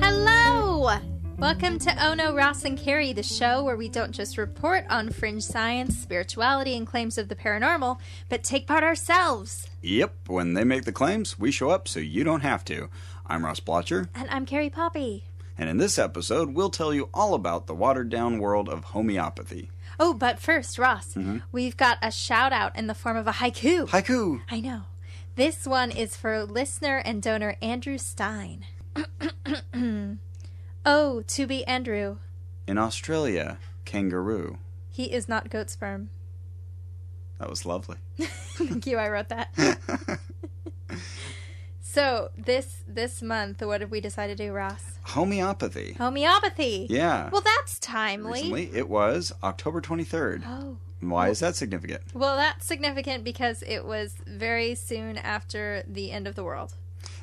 Hello! Welcome to oh No, Ross and Carrie, the show where we don't just report on fringe science, spirituality, and claims of the paranormal, but take part ourselves. Yep, when they make the claims, we show up so you don't have to. I'm Ross Blotcher, And I'm Carrie Poppy. and in this episode, we'll tell you all about the watered down world of homeopathy. Oh, but first, Ross, mm-hmm. we've got a shout out in the form of a haiku. Haiku! I know. This one is for listener and donor Andrew Stein. oh, to be Andrew. In Australia, kangaroo. He is not goat sperm. That was lovely. Thank you, I wrote that. so this this month, what did we decide to do, Ross? Homeopathy. Homeopathy. Yeah. Well, that's timely. Recently, it was October 23rd. Oh. Why is that significant? Well, that's significant because it was very soon after the end of the world.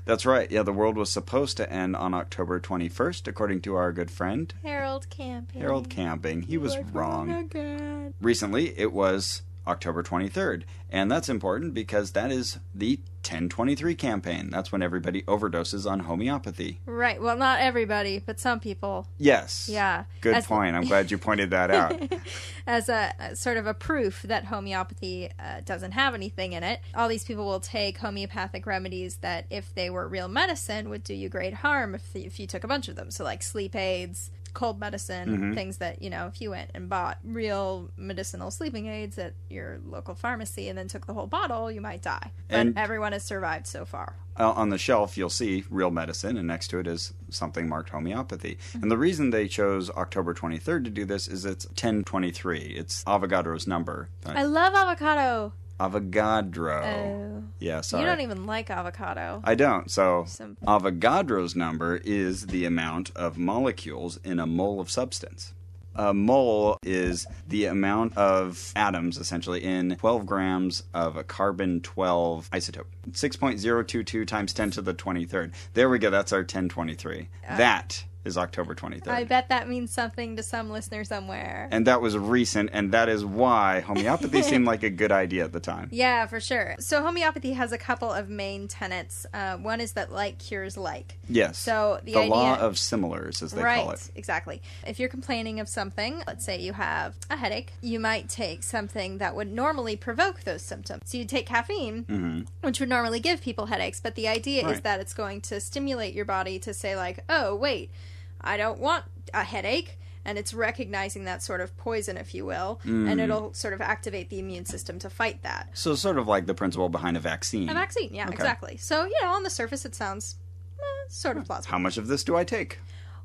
That's right. Yeah, the world was supposed to end on October 21st, according to our good friend Harold Camping. Harold Camping. He was wrong. Recently, it was October 23rd. And that's important because that is the 1023 campaign. That's when everybody overdoses on homeopathy. Right. Well, not everybody, but some people. Yes. Yeah. Good As- point. I'm glad you pointed that out. as a, a sort of a proof that homeopathy uh, doesn't have anything in it. All these people will take homeopathic remedies that, if they were real medicine, would do you great harm if, if you took a bunch of them. So, like sleep aids, cold medicine, Mm-hmm. things that, you know, if you went and bought real medicinal sleeping aids at your local pharmacy and then took the whole bottle, you might die. But And- everyone has survived so far. On the shelf, you'll see real medicine, and next to it is something marked homeopathy. Mm-hmm. And the reason they chose October 23rd to do this is it's 1023. It's Avogadro's number. I love avocado. Avogadro. Oh. Yeah, sorry. You don't even like avocado. I don't. So, Some- Avogadro's number is the amount of molecules in a mole of substance. A mole is the amount of atoms, essentially, in 12 grams of a carbon 12 isotope. 6.022 times 10 to the 23rd. There we go. That's our 1023. Uh, that is October 23rd. I bet that means something to some listener somewhere. and that was recent, and that is why homeopathy seemed like a good idea at the time. Yeah, for sure. So homeopathy has a couple of main tenets. Uh, one is that like cures like. Yes. So the, the idea, law of similars, as they right, call it. exactly. If you're complaining of something, let's say you have a headache, you might take something that would normally provoke those symptoms. So you take caffeine, which would normally give people headaches, but the idea is Mm-hmm. That it's going to stimulate your body to say like, "Oh, wait, I don't want a headache." And it's recognizing that sort of poison, if you will, Mm. and it'll sort of activate the immune system to fight that. So, sort of like the principle behind a vaccine. A vaccine, yeah, Okay. exactly. So, you know, on the surface, it sounds eh, sort of plausible. How much of this do I take?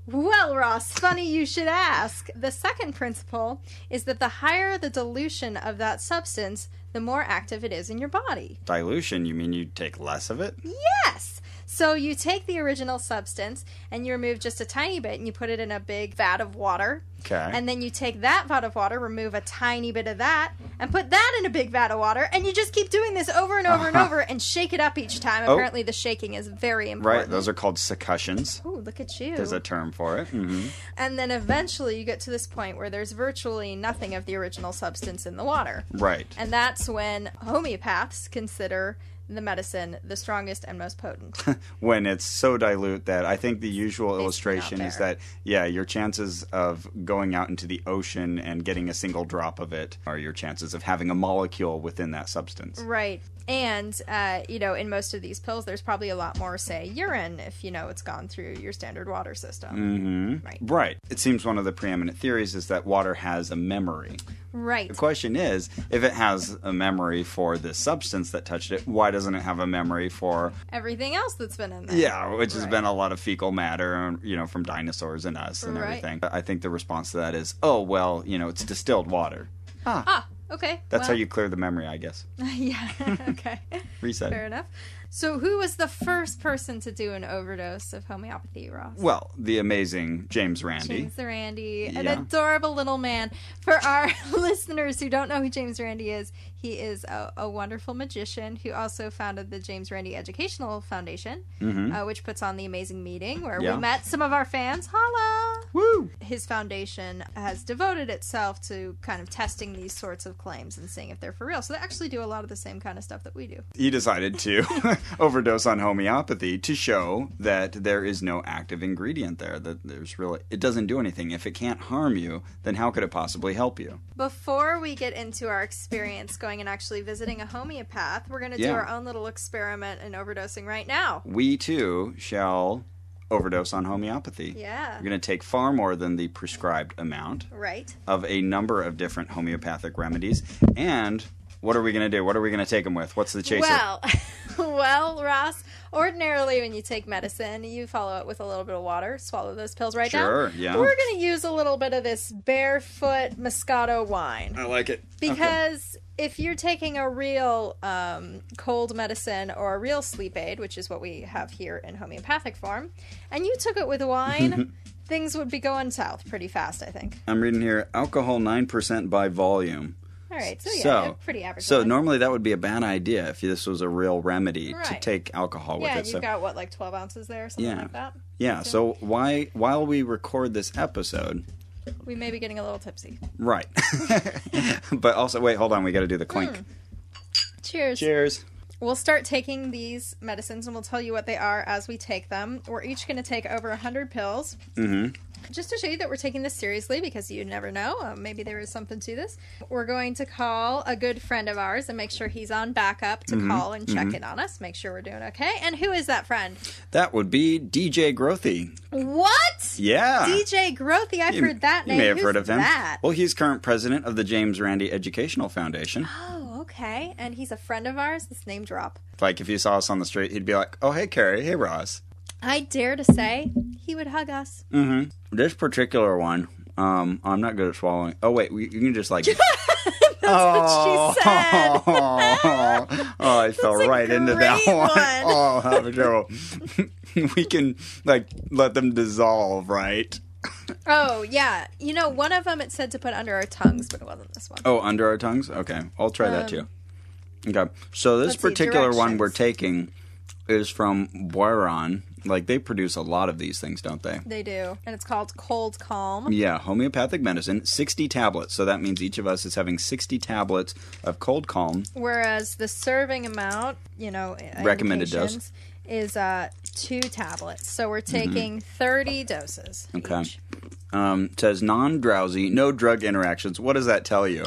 Well, Ross, funny you should ask. The second principle is that the higher the dilution of that substance, the more active it is in your body. Dilution, you mean you take less of it? Yes! So you take the original substance and you remove just a tiny bit and you put it in a big vat of water. Okay. And then you take that vat of water, remove a tiny bit of that, and put that in a big vat of water, and you just keep doing this over and over and Uh-huh. over and shake it up each time. Oh. Apparently, the shaking is very important. Right, those are called succussions. Ooh, look at you. There's a term for it. Mm-hmm. And then eventually you get to this point where there's virtually nothing of the original substance in the water. Right. And that's when homeopaths consider the medicine the strongest and most potent. when it's so dilute that I think the usual out illustration is that, yeah, your chances of going out into the ocean and getting a single drop of it are your chances of having a molecule within that substance. right. And, uh, you know, in most of these pills, there's probably a lot more, say, urine if you know it's gone through your standard water system. Right. Right. It seems one of the preeminent theories is that water has a memory. Right. The question is, if it has a memory for this substance that touched it, why doesn't it have a memory for Everything else that's been in there. Yeah, which has been a lot of fecal matter, you know, from dinosaurs and us and Right. everything. I think the response to that is, oh, well, you know, it's distilled water. Ah, ah okay. That's how you clear the memory, I guess. yeah, okay. Reset. Fair enough. So, who was the first person to do an overdose of homeopathy, Ross? Well, the amazing James Randi. James the Randy, an adorable little man. For our listeners who don't know who James Randi is, he is a, a wonderful magician who also founded the James Randi Educational Foundation, uh, which puts on the amazing meeting where Mm-hmm. Yeah. we met some of our fans. Holla! Woo! His foundation has devoted itself to kind of testing these sorts of claims and seeing if they're for real. So they actually do a lot of the same kind of stuff that we do. He decided to overdose on homeopathy to show that there is no active ingredient there. That there's really it doesn't do anything. If it can't harm you, then how could it possibly help you? Before we get into our experience going and actually visiting a homeopath, we're going to do Yeah. our own little experiment in overdosing right now. We too shall overdose on homeopathy. Yeah. We're going to take far more than the prescribed amount Right. of a number of different homeopathic remedies. And what are we going to do? What are we going to take them with? What's the chaser? Well, well, Ross. Ordinarily, when you take medicine, you follow it with a little bit of water. Swallow those pills right Sure, down. yeah. We're going to use a little bit of this barefoot Moscato wine I like it. because if you're taking a real um, cold medicine or a real sleep aid, which is what we have here in homeopathic form, and you took it with wine, things would be going south pretty fast. I think. I'm reading here alcohol 9% by volume. All right, so yeah, so, pretty average. So wine. normally that would be a bad idea if this was a real remedy to take alcohol with yeah, it. you've So got what like twelve ounces there, or something Yeah. like that. yeah, so why while we record this episode, We may be getting a little tipsy. right? but also wait, hold on, we got to do the clink. Hmm. Cheers. Cheers. We'll start taking these medicines and we'll tell you what they are as we take them. We're each going to take over 100 pills. Mhm. Just to show you that we're taking this seriously because you never know. Uh, maybe there is something to this. We're going to call a good friend of ours and make sure he's on backup to Mm-hmm. call and check in on us, make sure we're doing okay. And who is that friend? That would be DJ Grothe. What? Yeah. DJ Grothe. I've You- heard that name. you may have Who's heard of him. That? Well, he's current president of the James Randi Educational Foundation. Oh, okay. And he's a friend of ours. This name drop. Like if he saw us on the street, he'd be like, "Oh, hey, Carrie. Hey, Ross." I dare to say he would hug us. Mm-hmm. This particular one, um, I'm not good at swallowing. Oh wait, we, you can just like. That's what she said. oh, I fell right into that one. one. Oh, that was terrible. we can like let them dissolve, right? Oh yeah, you know one of them it said to put under our tongues, but it wasn't this one. Oh, under our tongues. Okay, I'll try that too. Okay, so this Um, let's see, particular one we're taking is from Boiron. Like they produce a lot of these things, don't they? They do, and it's called Cold Calm. Yeah, homeopathic medicine, 60 tablets. So that means each of us is having 60 tablets of cold calm. Whereas the serving amount, you know, Recommended dose. is uh two tablets. So we're taking thirty doses. Mm-hmm. Okay. each. Um, says non drowsy, no drug interactions. What does that tell you?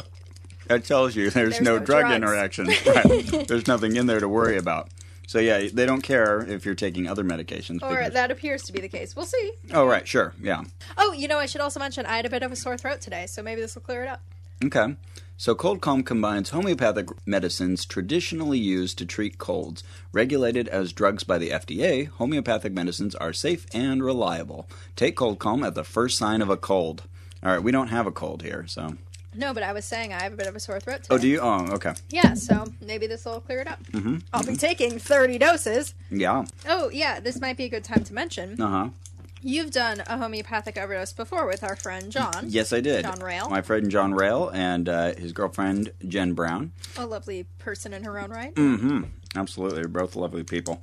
That tells you there's, There's no, no drug drugs. interactions. Right. there's nothing in there to worry about. So yeah, they don't care if you're taking other medications. Or because- that appears to be the case. We'll see. oh right, sure, yeah. Oh, you know, I should also mention I had a bit of a sore throat today, so maybe this will clear it up. Okay. So cold calm combines homeopathic medicines traditionally used to treat colds. Regulated as drugs by the FDA, homeopathic medicines are safe and reliable. Take cold calm at the first sign of a cold. All right, we don't have a cold here, so. No, but I was saying I have a bit of a sore throat today. Oh, do you? Oh, okay. Yeah, so maybe this will clear it up. Mm-hmm. I'll be taking 30 doses. Yeah. Oh, yeah, this might be a good time to mention. Uh huh. You've done a homeopathic overdose before with our friend John. Yes, I did. John Rail. My friend John Rail and uh, his girlfriend Jen Brown. A lovely person in her own right. Mm-hmm. Absolutely, they're both lovely people.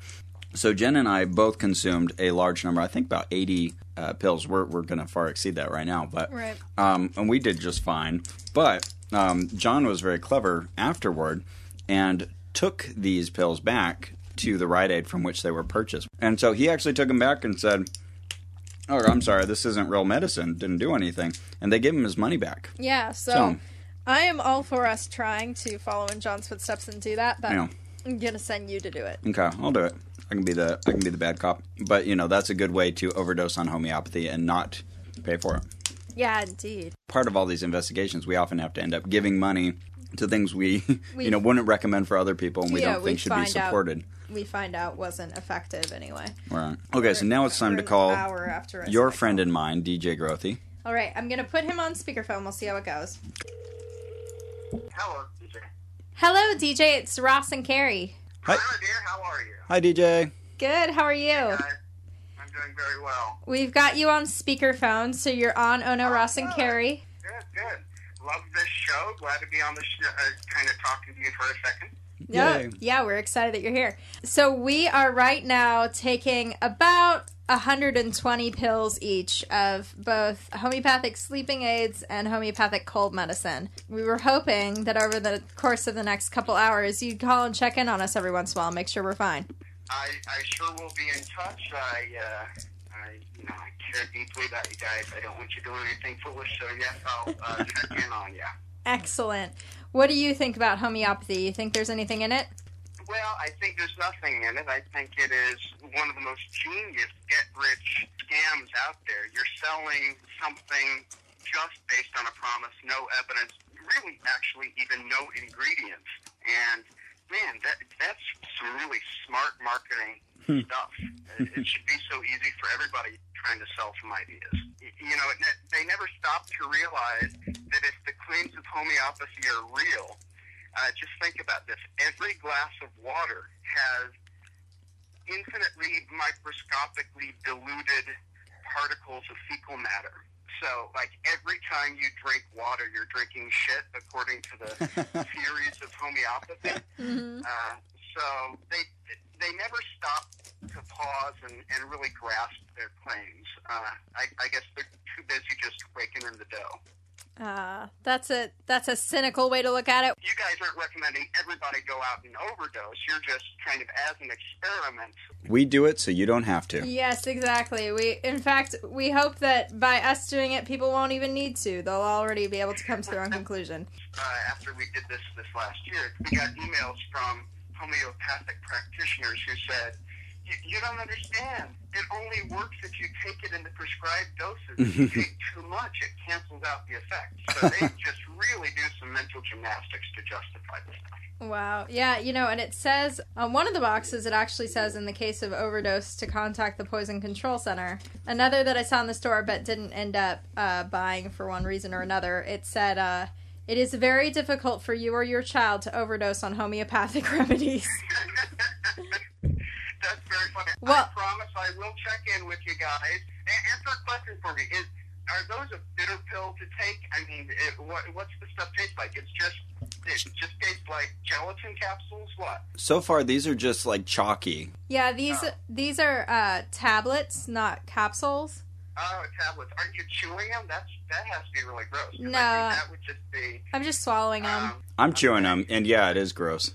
So Jen and I both consumed a large number. I think about eighty uh, pills. We're we're going to far exceed that right now, but Right. um, and we did just fine. But um, John was very clever afterward and took these pills back to the Rite Aid from which they were purchased. And so he actually took them back and said, "Oh, I'm sorry, this isn't real medicine. Didn't do anything." And they gave him his money back. Yeah, so, So- I am all for us trying to follow in John's footsteps and do that, but Yeah. I'm going to send you to do it. Okay, I'll do it. I can be the I can be the bad cop. But you know, that's a good way to overdose on homeopathy and not pay for it. Yeah, indeed. Part of all these investigations, we often have to end up giving money to things we, We- you know wouldn't recommend for other people and we Yeah, don't we think should be find out- supported. We find out wasn't effective anyway. Right. Okay, so now it's time to call after your said I friend and mine, DJ Grothe. All right, I'm going to put him on speakerphone. We'll see how it goes. Hello, DJ. Hello, DJ. It's Ross and Carrie. Hi. Hello, dear. How are you? Hi, DJ. Good. How are you? Guys, I'm doing very well. We've got you on speakerphone, so you're on Ono, Ross, and good. Carrie. Good, good. love this show. Glad to be on the sh- uh, kind of talking to you for a second. Yeah, yeah, we're excited that you're here. So we are right now taking about 120 pills each of both homeopathic sleeping aids and homeopathic cold medicine. We were hoping that over the course of the next couple hours, you'd call and check in on us every once in a while, and make sure we're fine. I, I sure will be in touch. I, uh, I, you know, I care deeply about you guys. I don't want you doing anything foolish, so yes, I'll uh, check in on you. Excellent. What do you think about homeopathy? You think there's anything in it? Well, I think there's nothing in it. I think it is one of the most genius get-rich scams out there. You're selling something just based on a promise, no evidence, really, actually, even no ingredients. And man, that that's some really smart marketing hmm. stuff. It it should be so easy for everybody trying to sell some ideas. You know, it, they never stop to realize that if the claims of homeopathy are real, uh, just think about this. Every glass of water has infinitely microscopically diluted particles of fecal matter. So, like every time you drink water, you're drinking shit, according to the theories of homeopathy. Mm-hmm. Uh, so they they never stop to pause and, and really grasp their claims. Uh, I, I guess they're too busy just raking in the dough. Uh, that's a that's a cynical way to look at it. You guys aren't recommending everybody go out and overdose. You're just kind of as an experiment. We do it so you don't have to. Yes, exactly. We, in fact, we hope that by us doing it, people won't even need to. They'll already be able to come to their own conclusion. Uh, after we did this this last year, we got emails from homeopathic practitioners who said, "You- "You don't understand. It only works if you take it in the prescribed doses. If you take too much, it cancels out the effect." So they just really do some mental gymnastics to justify this stuff. Wow. Yeah, you know, and it says on one of the boxes, it actually says in the case of overdose to contact the Poison Control Center. Another that I saw in the store but didn't end up uh, buying for one reason or another, it said, uh, it is very difficult for you or your child to overdose on homeopathic remedies. That's very funny. Well- I promise I will check in with you guys. A- answer a question for me: Is are those a bitter pill to take? I mean, it, what, what's the stuff taste like? It's just it just tastes like gelatin capsules. What? So far, these are just like chalky. yeah, these these are uh, tablets, not capsules. Oh, tablets. Aren't you chewing them? That's that has to be really gross. 'cause No. I think that would just be I'm just swallowing them. um, I'm chewing them, and yeah, it is gross.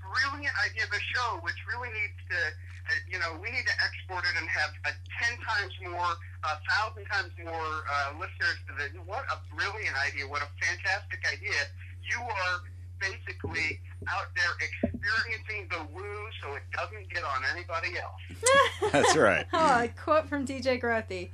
brilliant idea of a show, which really needs to, uh, you know, we need to export it and have uh, ten times more, a thousand times more uh, listeners to the. What a brilliant idea! What a fantastic idea! You are basically out there experiencing the woo, so it doesn't get on anybody else. That's right. oh, a quote from DJ Grothe.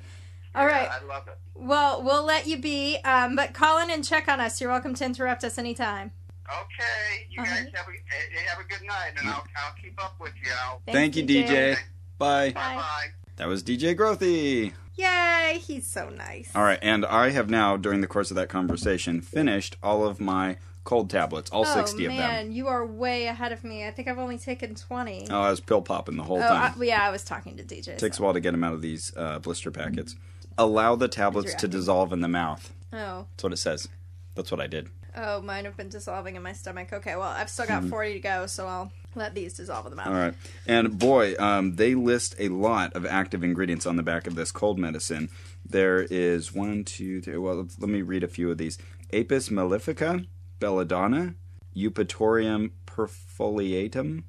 All right. Yeah, I love it. Well, we'll let you be, um, but call in and check on us. You're welcome to interrupt us anytime. Okay, you All guys right. have a eh, have a good night, and I'll I'll keep up with you. I'll, Thank you, DJ. Bye. bye bye. That was DJ Grothe. Yay, he's so nice. All right, and I have now, during the course of that conversation, finished all of my cold tablets, all oh, 60 of them. man, you are way ahead of me. I think I've only taken 20. Oh, I was pill popping the whole Oh, time. well, yeah, I was talking to DJ. Takes a while to get them out of these uh, blister packets. Allow the tablets to dissolve in the mouth. Oh, That's what it says. That's what I did. Oh, mine have been dissolving in my stomach. Okay, well, I've still got 40 to go, so I'll let these dissolve in the mouth. Hmm. All right. And boy, um, they list a lot of active ingredients on the back of this cold medicine. There is one, two, three. Well, let me read a few of these Apis mellifica, belladonna, Eupatorium perfoliatum.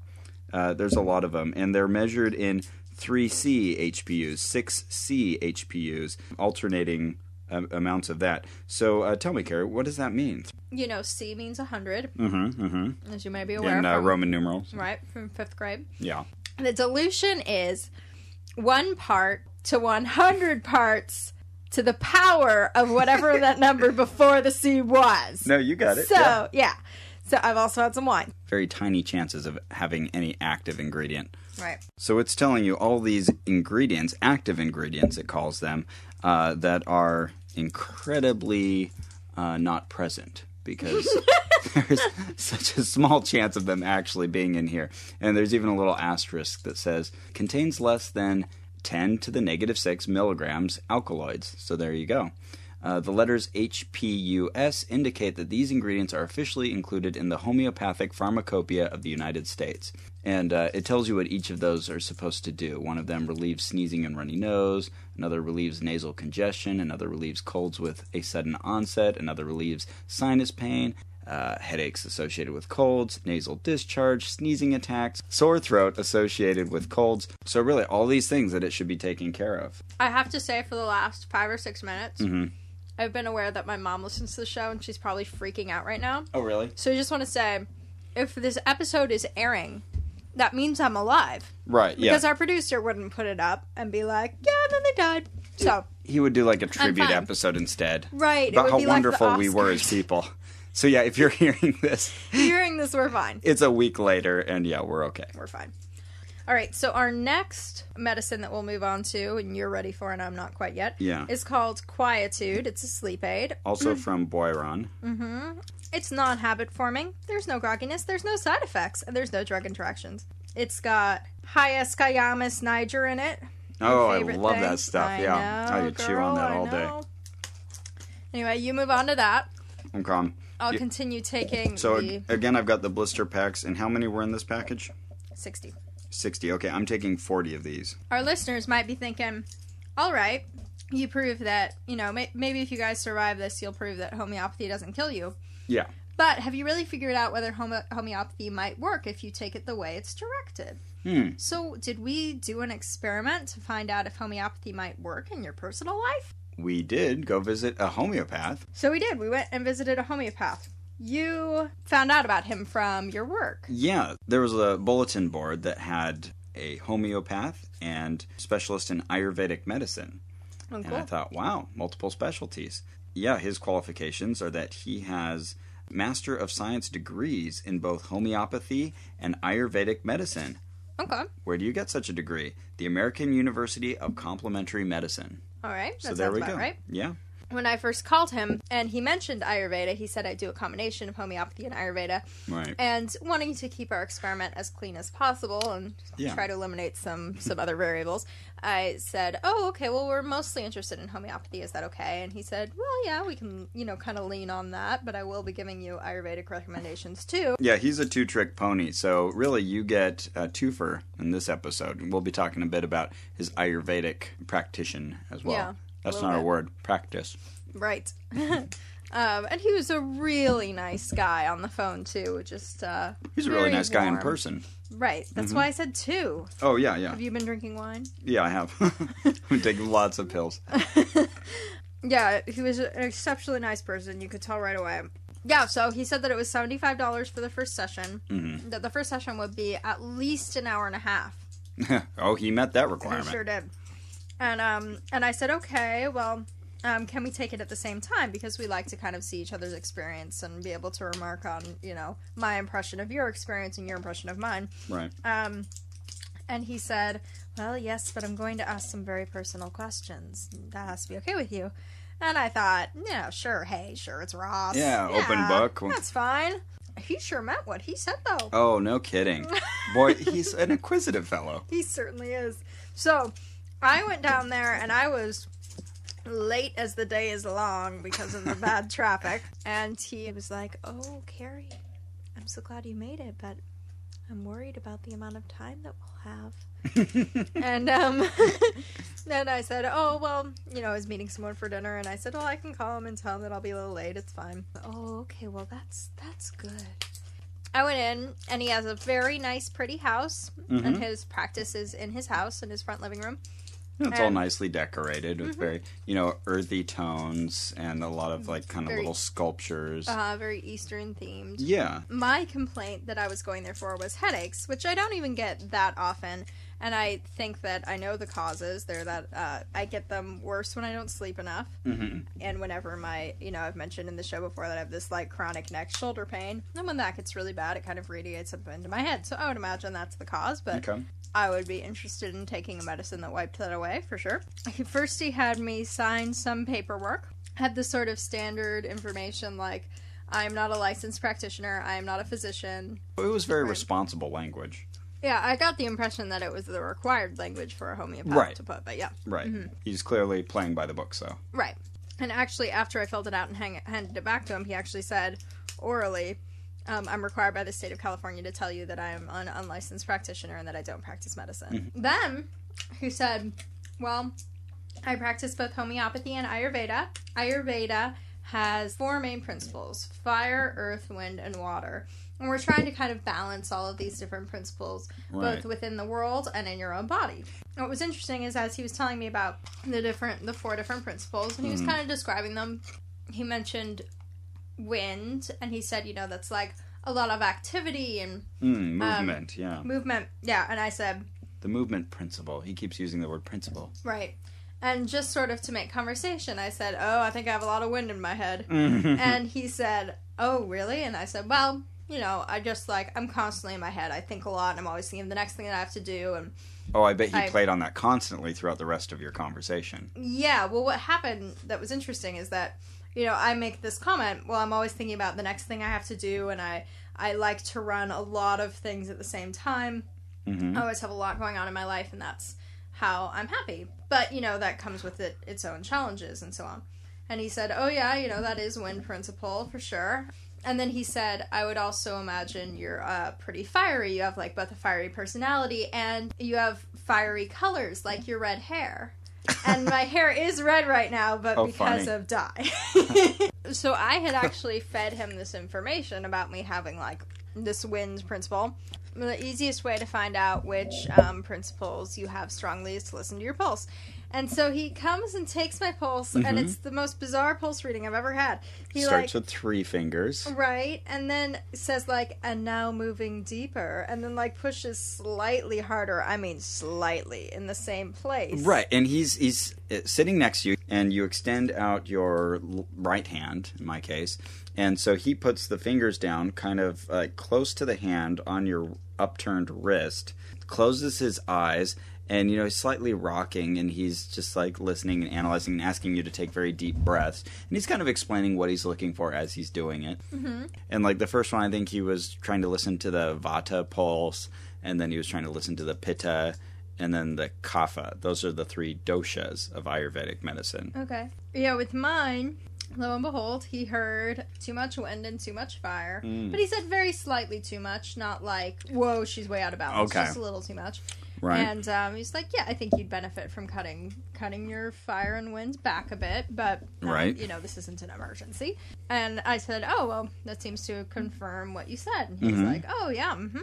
Uh, there's a lot of them, and they're measured in 3C HPUs, 6C HPUs, alternating um, amounts of that. So uh, tell me, Carrie, what does that mean? You know, C means 100, Mm-hmm, mm-hmm. as you may be aware. In uh, from, Roman numerals. Right, from fifth grade. Yeah. The dilution is one part to 100 parts to the power of whatever that number before the C was. No, you got it. So, Yeah. yeah. So I've also had some wine. very tiny chances of having any active ingredient. Right. So it's telling you all these ingredients, active ingredients, it calls them, uh, that are incredibly uh, not present because there's such a small chance of them actually being in here. And there's even a little asterisk that says contains less than 10 to the negative 6 milligrams alkaloids. So there you go. Uh, the letters HPUS indicate that these ingredients are officially included in the Homeopathic Pharmacopoeia of the United States. And uh, it tells you what each of those are supposed to do. One of them relieves sneezing and runny nose, another relieves nasal congestion, another relieves colds with a sudden onset, another relieves sinus pain, uh, headaches associated with colds, nasal discharge, sneezing attacks, sore throat associated with colds. So, really, all these things that it should be taking care of. I have to say, for the last five or six minutes, Mm-hmm. I've been aware that my mom listens to the show and she's probably freaking out right now. Oh, really? So I just want to say, if this episode is airing, that means I'm alive. Right, yeah. Because our producer wouldn't put it up and be like, yeah, and then they died. So, he would do like a tribute fine. episode instead. right. it About would how be like wonderful we were as people. So, yeah, if you're hearing this, Hearing this, we're fine. it's a week later, and yeah, we're okay. We're fine. All right, so our next medicine that we'll move on to, and you're ready for, and I'm not quite yet, Yeah. is called Quietude. It's a sleep aid. Also from Boiron. Mm-hmm. It's non habit forming. There's no grogginess. There's no side effects, and there's no drug interactions. It's got Hyoscyamus niger in it. Oh, I love thing. that stuff. I yeah, know, I could chew on that all day. Anyway, you move on to that. I'm calm. I'll You- continue taking So the again, I've got the blister packs, and how many were in this package? 60. Sixty. Okay, I'm taking forty of these. Our listeners might be thinking, all right, you prove that, you know, may- maybe if you guys survive this, you'll prove that homeopathy doesn't kill you. Yeah. But have you really figured out whether homo- homeopathy might work if you take it the way it's directed? Hmm. So, did we do an experiment to find out if homeopathy might work in your personal life? We did go visit a homeopath. So, we did. We went and visited a homeopath. You found out about him from your work. Yeah, there was a bulletin board that had a homeopath and specialist in Ayurvedic medicine. Oh, And I thought, wow, multiple specialties. Yeah, his qualifications are that he has Master of Science degrees in both homeopathy and Ayurvedic medicine. Okay. Where do you get such a degree? The American University of Complementary Medicine. All right. That So there we go. right. Yeah. When I first called him and he mentioned Ayurveda, he said I'd do a combination of homeopathy and Ayurveda. Right. and wanting to keep our experiment as clean as possible and Yeah. try to eliminate some some other variables i said oh okay well we're mostly interested in homeopathy is that okay and he said well yeah we can you know kind of lean on that but i will be giving you ayurvedic recommendations too Yeah, he's a two trick pony. So really, you get a twofer in this episode. And we'll be talking a bit about his Ayurvedic practitioner as well. Yeah, That's not a word. Practice. right um, and he was a really nice guy on the phone too just uh He's a really nice guy in person. right that's why i said two Oh yeah, yeah, have you been drinking wine yeah. I have. I'm taking lots of pills. Yeah, he was an exceptionally nice person. You could tell right away. Yeah, so he said that it was seventy five dollars for the first session. Mm-hmm. That the first session would be at least an hour and a half. oh, he met that requirement. He requirement. sure did. And um, and I said, okay, well, um, can we take it at the same time because we like to kind of see each other's experience and be able to remark on, you know, my impression of your experience and your impression of mine. Right. Um, and he said, Well, yes, but I'm going to ask some very personal questions. That has to be okay with you. And I thought, Yeah, sure. Hey, sure, it's Ross. Yeah, open book. That's fine. He sure meant what he said, though. Oh, no kidding. Boy, he's an inquisitive fellow. He certainly is. So I went down there and I was late as the day is long because of the bad traffic. And he was like, Oh, Carrie, I'm so glad you made it, but I'm worried about the amount of time that we'll have. and um, then I said, "Oh well, you know, I was meeting someone for dinner, and I said, well, I can call him and tell him that I'll be a little late. It's fine." Oh, okay. Well, that's that's good. I went in, and he has a very nice, pretty house, and his practice is in his house in his front living room. It's all nicely decorated with very, you know, earthy tones and a lot of like kind of Very- little sculptures. Uh, very Eastern themed. yeah. my complaint that I was going there for was headaches, which I don't even get that often. And I think that I know the causes. They're that uh, I get them worse when I don't sleep enough, hmm and whenever my, you know, I've mentioned in the show before that I have this like chronic neck shoulder pain. And when that gets really bad, it kind of radiates up into my head. So I would imagine that's the cause. But Okay. I would be interested in taking a medicine that wiped that away for sure. First, he had me sign some paperwork. Had the sort of standard information like, I am not a licensed practitioner. I am not a physician. It was very responsible language. Yeah, I got the impression that it was the required language for a homeopath Right. to put, but yeah, Right. Mm-hmm. He's clearly playing by the book, though. right. And actually, after I filled it out and hang- handed it back to him, he actually said orally, um, I'm required by the state of California to tell you that I am an unlicensed practitioner and that I don't practice medicine. Then he said, Well, I practice both homeopathy and Ayurveda. Ayurveda has four main principles fire, earth, wind, and water. And we're trying to kind of balance all of these different principles, Right. both within the world and in your own body. And what was interesting is as he was telling me about the different, the four different principles, and he was kind of describing them, he mentioned wind, and he said, you know, that's like a lot of activity and Mm, movement, yeah. movement. Yeah, and I said, The movement principle. He keeps using the word principle. Right. And just sort of to make conversation, I said, Oh, I think I have a lot of wind in my head. Mm-hmm. and he said, Oh, really? And I said, Well, you know, I just like, I'm constantly in my head. I think a lot, and I'm always thinking of the next thing that I have to do. And Oh, I bet he I- played on that constantly throughout the rest of your conversation. yeah, well, what happened that was interesting is that, you know, I make this comment, Well, I'm always thinking about the next thing I have to do, and I, I like to run a lot of things at the same time. hmm I always have a lot going on in my life, and that's how I'm happy. But you know that comes with it its own challenges and so on. And he said, "Oh yeah, you know that is wind principle for sure." And then he said, "I would also imagine you're uh, pretty fiery. You have like both a fiery personality and you have fiery colors, like your red hair." and my hair is red right now, but Oh, because funny. of dye. so I had actually fed him this information about me having like this wind principle. The easiest way to find out which um, principles you have strongly is to listen to your pulse. And so he comes and takes my pulse, and it's the most bizarre pulse reading I've ever had. He Starts like with three fingers. Right, and then says like, and now moving deeper, and then like pushes slightly harder. I mean, slightly in the same place. Right, and he's he's uh, sitting next to you, and you extend out your right hand, in my case, and so he puts the fingers down, kind of uh, close to the hand on your upturned wrist, closes his eyes, and you know he's slightly rocking, and he's just like listening and analyzing and asking you to take very deep breaths, and he's kind of explaining what he's looking for as he's doing it. Mm-hmm. And like the first one, I think he was trying to listen to the Vata pulse, and then he was trying to listen to the Pitta and then the kapha. Those are the three doshas of Ayurvedic medicine. Okay. Yeah, with mine, lo and behold, he heard too much wind and too much fire. Mm. But he said very slightly too much, not like, whoa, she's way out of balance. Okay. Just a little too much. Right. And um, he's like, yeah, I think you'd benefit from cutting cutting your fire and wind back a bit, but um, Right. you know, this isn't an emergency. And I said, oh well, that seems to confirm what you said. And he's Mhm. like, oh yeah, mm-hmm.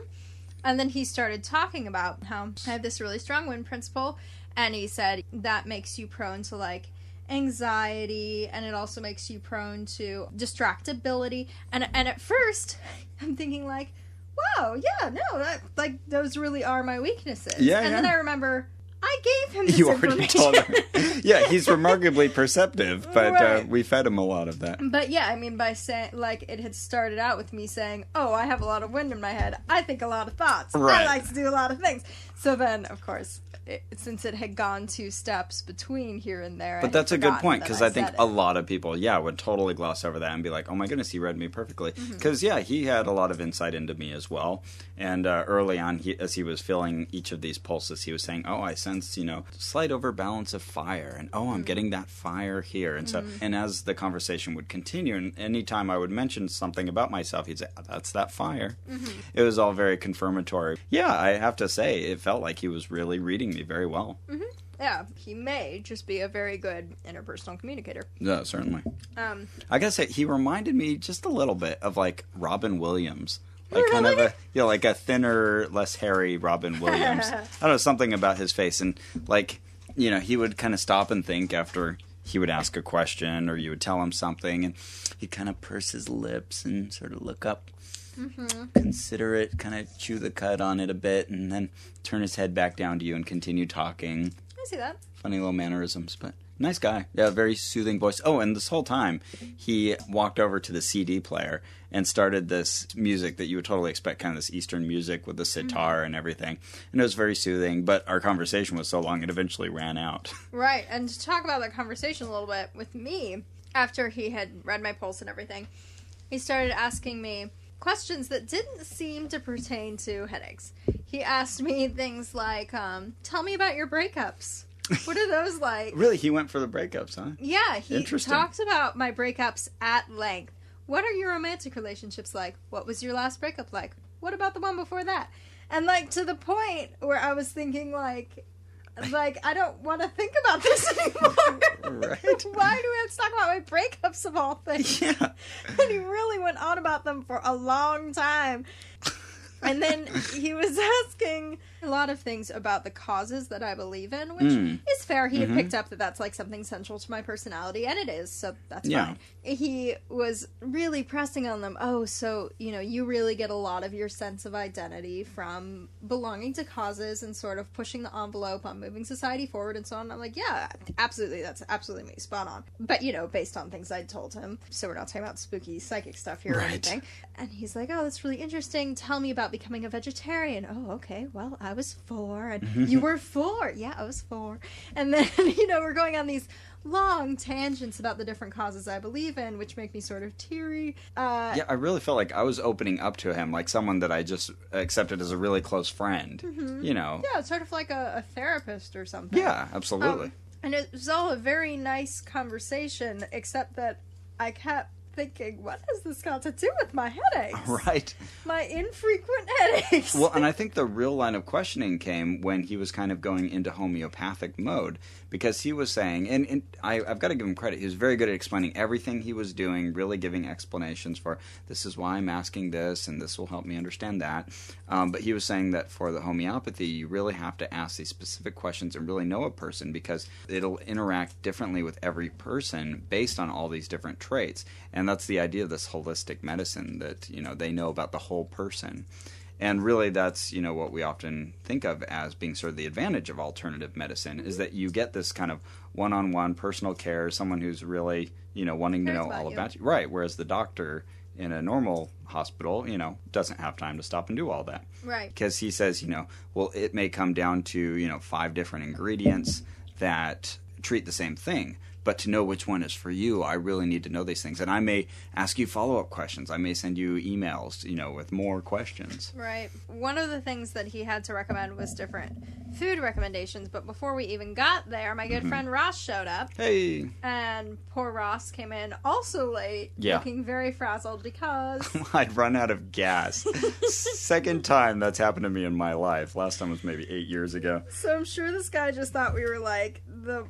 And then he started talking about how I have this really strong wind principle, and he said that makes you prone to like anxiety, and it also makes you prone to distractibility. And and at first, I'm thinking like, wow, yeah, no, that, like those really are my weaknesses. Yeah, and then. I remember I gave him this You already told him. yeah, he's remarkably perceptive, but uh, we fed him a lot of that. But yeah, I mean, by saying like it had started out with me saying, "Oh, I have a lot of wind in my head. I think a lot of thoughts. I like to do a lot of things." So then, of course, it, since it had gone two steps between here and there, But had that's a good point because I think said a lot of people, yeah, would totally gloss over that and be like, "Oh my goodness, he read me perfectly." Mm-hmm. Because yeah, he had a lot of insight into me as well. And uh, early on, he, as he was filling each of these pulses, he was saying, "Oh, I sense you know slight overbalance of fire, and oh, Mm-hmm. I'm getting that fire here." And so, and as the conversation would continue, and anytime I would mention something about myself, he'd say, "Oh, "That's that fire." Mm-hmm. It was all very confirmatory. Yeah, I have to say, it felt like he was really reading me very well. yeah, he may just be a very good interpersonal communicator. Yeah, certainly. Um, I gotta say, he reminded me just a little bit of like Robin Williams, like kind of Really? a you know like a thinner, less hairy Robin Williams. I don't know something about his face, and like you know he would kind of stop and think after he would ask a question or you would tell him something, and he'd kind of purse his lips and sort of look up. Mm-hmm. Consider it, kind of chew the cud on it a bit, and then turn his head back down to you and continue talking I see that. funny little mannerisms, but nice guy. Yeah, very soothing voice. Oh, and this whole time he walked over to the CD player and started this music that you would totally expect, kind of this Eastern music with the mm-hmm. sitar and everything. And it was very soothing, but our conversation was so long it eventually ran out. Right, and to talk about that conversation a little bit with me, after he had read my pulse and everything, he started asking me questions that didn't seem to pertain to headaches. He asked me things like, um, "Tell me about your breakups." What are those like? Really, he went for the breakups, huh? Yeah, he talks about my breakups at length. What are your romantic relationships like? What was your last breakup like? What about the one before that? And like to the point where I was thinking like like I don't want to think about this anymore. Right. Why do we have to talk about my breakups of all things? Yeah. And he really went on about them for a long time. And then he was asking a lot of things about the causes that I believe in, which Mm. is fair. He had Mhm. picked up that that's like something central to my personality, and it is, so that's Yeah. fine. He was really pressing on them. Oh, so, you know, you really get a lot of your sense of identity from belonging to causes and sort of pushing the envelope on moving society forward and so on. I'm like, yeah, absolutely. That's absolutely me. Spot on. But, you know, based on things I'd told him. So we're not talking about spooky psychic stuff here or anything. And he's like, oh, that's really interesting. Tell me about becoming a vegetarian. Oh, okay. Well, I was four. And you were four. Yeah, I was four. And then, you know, we're going on these long tangents about the different causes I believe in, which make me sort of teary. Uh, Yeah, I really felt like I was opening up to him, like someone that I just accepted as a really close friend. You know. Yeah, sort of like a, a therapist or something. Yeah, absolutely. Um, and it was all a very nice conversation, except that I kept thinking, what has this got to do with my headaches? right. My infrequent headaches. Well, and I think the real line of questioning came when he was kind of going into homeopathic mode because he was saying, and, and I, I've got to give him credit, he was very good at explaining everything he was doing, really giving explanations for this is why I'm asking this, and this will help me understand that. Um, but he was saying that for the homeopathy, you really have to ask these specific questions and really know a person because it'll interact differently with every person based on all these different traits. And that's the idea of this holistic medicine that, you know, they know about the whole person. And really, that's you know what we often think of as being sort of the advantage of alternative medicine is that you get this kind of one-on-one personal care, someone who's really you know wanting to know about all you. about you, right? Whereas the doctor in a normal hospital, you know, doesn't have time to stop and do all that right. because he says, you know, well, it may come down to you know five different ingredients that treat the same thing. But to know which one is for you, I really need to know these things, and I may ask you follow-up questions. I may send you emails, you know, with more questions. Right. One of the things that he had to recommend was different food recommendations, but before we even got there, my Mm-hmm. good friend Ross showed up, Hey, and poor Ross came in also late, Yeah. looking very frazzled because I'd run out of gas. Second time that's happened to me in my life. Last time was maybe eight years ago. so I'm sure this guy just thought we were like the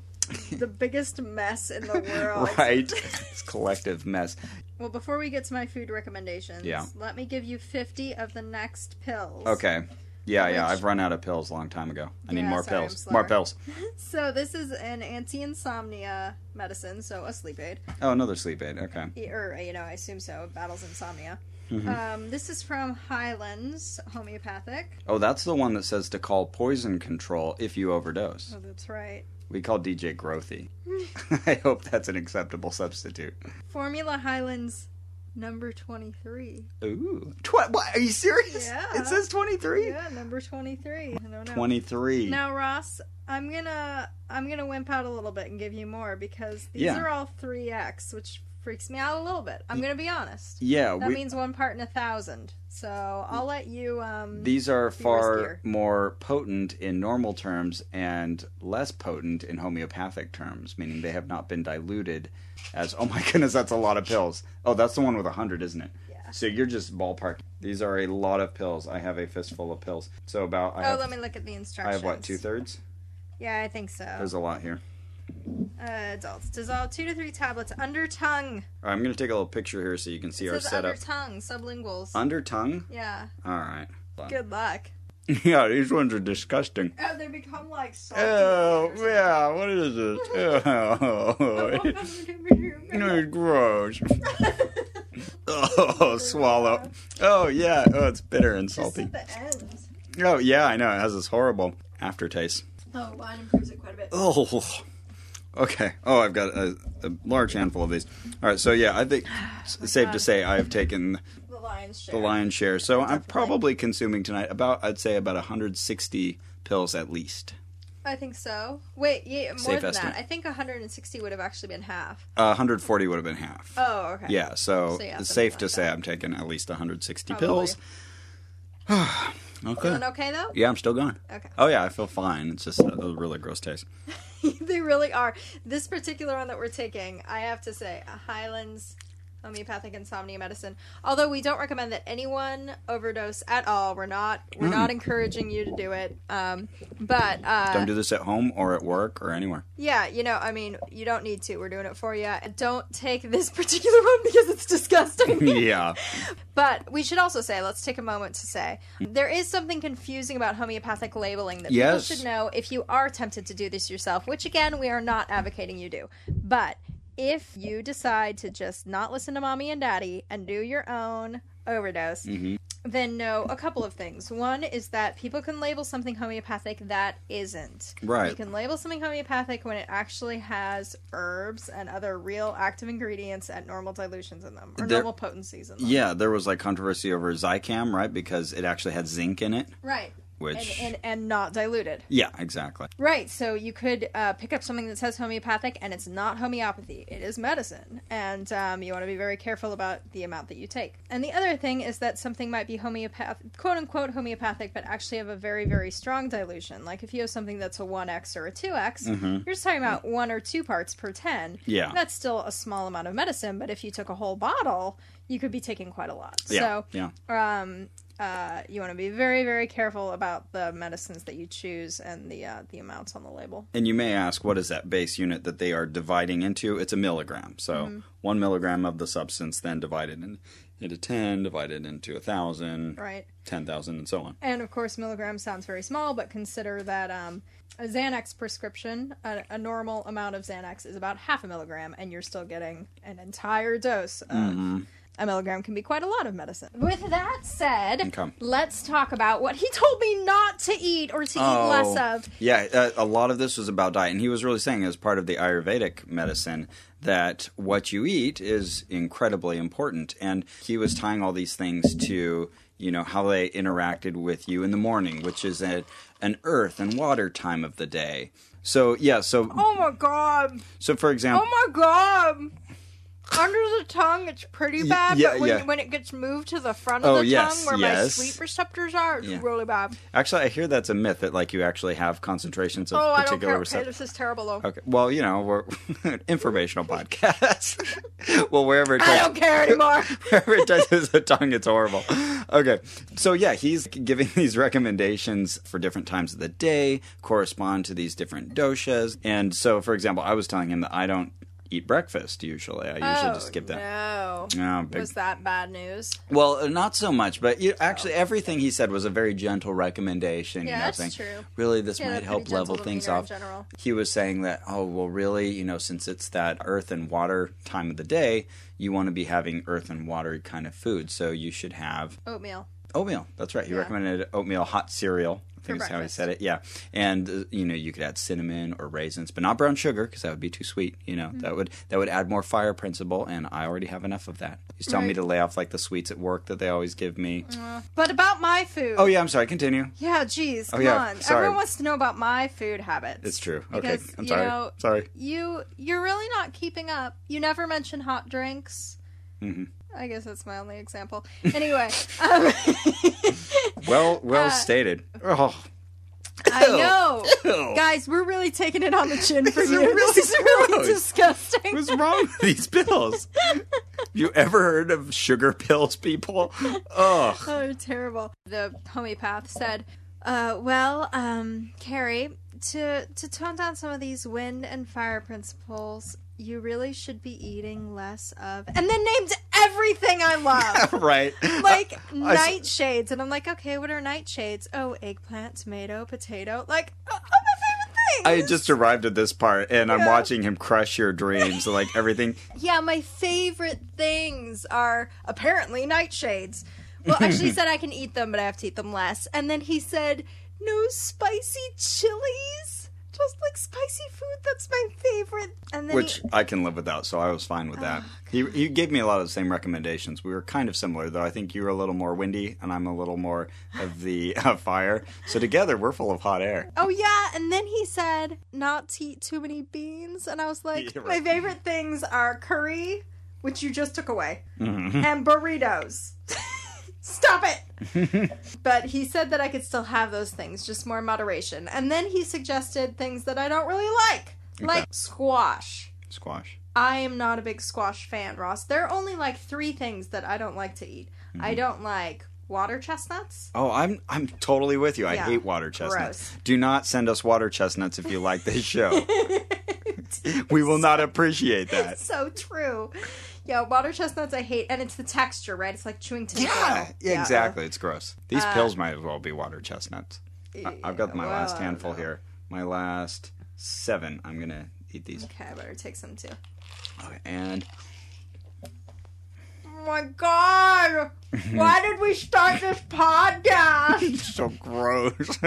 the biggest mess in the world. Right? This collective mess. Well, before we get to my food recommendations, Yeah. let me give you 50 of the next pills. Okay. Yeah, yeah. I've run out of pills a long time ago. I need more sorry, pills. More pills. So this is an anti-insomnia medicine, so a sleep aid. Oh, another sleep aid. Okay. or you know, I assume so. Battles insomnia. Mm-hmm. Um, this is from Hyland's Homeopathic. Oh, that's the one that says to call poison control if you overdose. Oh, that's right. We call DJ Grothe. I hope that's an acceptable substitute. Formula Hyland's number twenty-three. Ooh. Tw- what? Are you serious? Yeah. It says 23? Yeah, number twenty-three. I don't know. 23. Now, Ross, I'm gonna I'm gonna wimp out a little bit and give you more because these Yeah. are all three X, which freaks me out a little bit. I'm gonna be honest. Yeah, That we, means one part in a thousand. So I'll let you. Um, these are far riskier. more potent in normal terms and less potent in homeopathic terms, meaning they have not been diluted as, oh my goodness, that's a lot of pills. Oh, that's the one with 100, isn't it? Yeah. So you're just ballpark. These are a lot of pills. I have a fistful of pills. So about, I oh, have, let me look at the instructions. I have what, two thirds? Yeah, I think so. There's a lot here. Uh, adults dissolve two to three tablets under tongue. All right, I'm going to take a little picture here so you can see It our says setup. under tongue, sublinguals. Under tongue? yeah. All right. Good luck. yeah, these ones are disgusting. Oh, they become like salty. Oh, yeah, what is this? Oh, it's gross. Oh, swallow. Oh, yeah. Oh, it's bitter and salty. at the ends. Oh, yeah, I know. It has this horrible aftertaste. Oh, wine improves it quite a bit. Oh, okay. Oh, I've got a, a large handful of these. All right, so yeah, I think it's safe to say I have taken The lion's share. the lion's share. So I'm probably consuming tonight about, I'd say, about 160 pills at least. I think so. Wait, yeah, more Safe than estimate. that. I think 160 would have actually been half. Uh, 140 would have been half. Oh, okay. Yeah, so, So, yeah, it's safe like to say. I'm taking at least 160 Probably. pills. Okay. Feeling okay though? Yeah, I'm still going. Okay. Oh yeah, I feel fine. It's just uh, a, a really gross taste. they really are. This particular one that we're taking, I have to say, a Hyland's homeopathic insomnia medicine. Although we don't recommend that anyone overdose at all. We're not we're not encouraging you to do it. Um, but uh, Don't do this at home or at work or anywhere. yeah, you know, I mean, you don't need to. We're doing it for you. Don't take this particular one because it's disgusting. yeah. But we should also say, let's take a moment to say, there is something confusing about homeopathic labeling that Yes. people should know if you are tempted to do this yourself, which again, we are not advocating you do. But if you decide to just not listen to mommy and daddy and do your own overdose, Mm-hmm. then know a couple of things. One is that people can label something homeopathic that isn't. Right. You can label something homeopathic when it actually has herbs and other real active ingredients at normal dilutions in them or There- normal potencies in them. Yeah, there was like controversy over Zicam, right? Because it actually had zinc in it, Right. Which and, and and not diluted. yeah, exactly. Right. So you could uh, pick up something that says homeopathic, and it's not homeopathy; it is medicine, and um, you want to be very careful about the amount that you take. And the other thing is that something might be homeopathic, quote unquote homeopathic, but actually have a very very strong dilution. Like if you have something that's a one x or a two x, you're just talking about one or two parts per ten. Mm-hmm. Yeah. That's still a small amount of medicine, but if you took a whole bottle, you could be taking quite a lot. Yeah, So yeah. um, uh, you want to be very, very careful about the medicines that you choose and the uh, the amounts on the label. And you may ask, what is that base unit that they are dividing into? It's a milligram. So Mm-hmm. one milligram of the substance, then divided in, into 10, divided into a 1,000, Right. 10,000, and so on. And of course, milligrams sounds very small, but consider that um, a Xanax prescription, a, a normal amount of Xanax is about half a milligram, and you're still getting an entire dose of. Mm-hmm. A milligram can be quite a lot of medicine. With that said, Okay. let's talk about what he told me not to eat or to eat less of. Yeah, uh, a lot of this was about diet, and he was really saying as part of the Ayurvedic medicine that what you eat is incredibly important, and he was tying all these things to you know how they interacted with you in the morning, which is a, an earth and water time of the day. So yeah, so Oh my god! so for example, Oh my god! Under the tongue, it's pretty bad, yeah, but when, yeah. when it gets moved to the front Oh, of the yes, tongue, where my yes. sweet receptors are, it's Yeah. really bad. actually, I hear that's a myth that like you actually have concentrations of Oh, particular care. Okay, receptors. this is terrible, though. Okay, well, you know, we're an informational podcast. well, wherever it I don't care anymore. wherever it touches the tongue, it's horrible. Okay, so yeah, he's giving these recommendations for different times of the day, correspond to these different doshas. And so, for example, I was telling him that I don't eat breakfast usually. I usually oh, just skip that. No. No, big- Was that bad news? Well, uh, not so much, but you, actually, everything he said was a very gentle recommendation. Yeah, you know, that's saying, true. Really, this Yeah, might help level things off. general. He was saying that, oh, well, really, you know, since it's that earth and water time of the day, you want to be having earth and water kind of food. So you should have Oatmeal. oatmeal. That's right. He Yeah. recommended oatmeal hot cereal. Think is how he breakfast. said it. Yeah, and uh, you know you could add cinnamon or raisins, but not brown sugar because that would be too sweet. You know that would that would add more fire principle, and I already have enough of that. He's telling me Right. to lay off like the sweets at work that they always give me. But about my food. Oh yeah, I'm sorry. Continue. Yeah, geez, come yeah, on. sorry. Everyone wants to know about my food habits. It's true. Okay, Because, I'm you sorry. know, sorry. You you're really not keeping up. You never mention hot drinks. Hmm I guess that's my only example. Anyway, um, Well, well Uh, stated. Oh, I know, Ew. guys, we're really taking it on the chin for These you. are really this is really disgusting. what's wrong with these pills? you ever heard of sugar pills, people? Ugh. Oh, terrible. The homeopath said, uh, well, um, Carrie, to, to tone down some of these wind and fire principles, you really should be eating less of. And then named everything I love. right. like s- nightshades. And I'm like, okay, what are nightshades? Oh, eggplant, tomato, potato. Like, oh, all my I favorite things. I just arrived at this part, and I'm watching him crush your dreams. like everything. Yeah, my favorite things are apparently nightshades. Well, actually, he said I can eat them, but I have to eat them less. And then he said, no spicy chilies. Just like spicy food, that's my favorite. And then Which he, I can live without, so I was fine with that. He, he gave me a lot of the same recommendations. We were kind of similar, though. I think you were a little more windy, and I'm a little more of the uh, fire. So together, we're full of hot air. oh yeah, and then he said not to eat too many beans, and I was like, Yeah, my favorite things are curry, which you just took away, Mm-hmm. and burritos. Stop it! but he said that I could still have those things, just more moderation. And then he suggested things that I don't really like, like squash. Squash. I am not a big squash fan, Ross. There are only like three things that I don't like to eat. Mm-hmm. I don't like water chestnuts. Oh, I'm I'm totally with you. I Yeah. hate water chestnuts. Gross. Do not send us water chestnuts if you like this show. we will not appreciate that. so true. Yeah, water chestnuts I hate, and it's the texture, right? It's like chewing tobacco. Yeah, Yeah. exactly. It's gross. These Uh, pills might as well be water chestnuts. I- I've got my well, last handful here. My last seven. I'm gonna eat these. Okay, I better take some too. Okay, and Oh my god! Why did we start this podcast? so gross.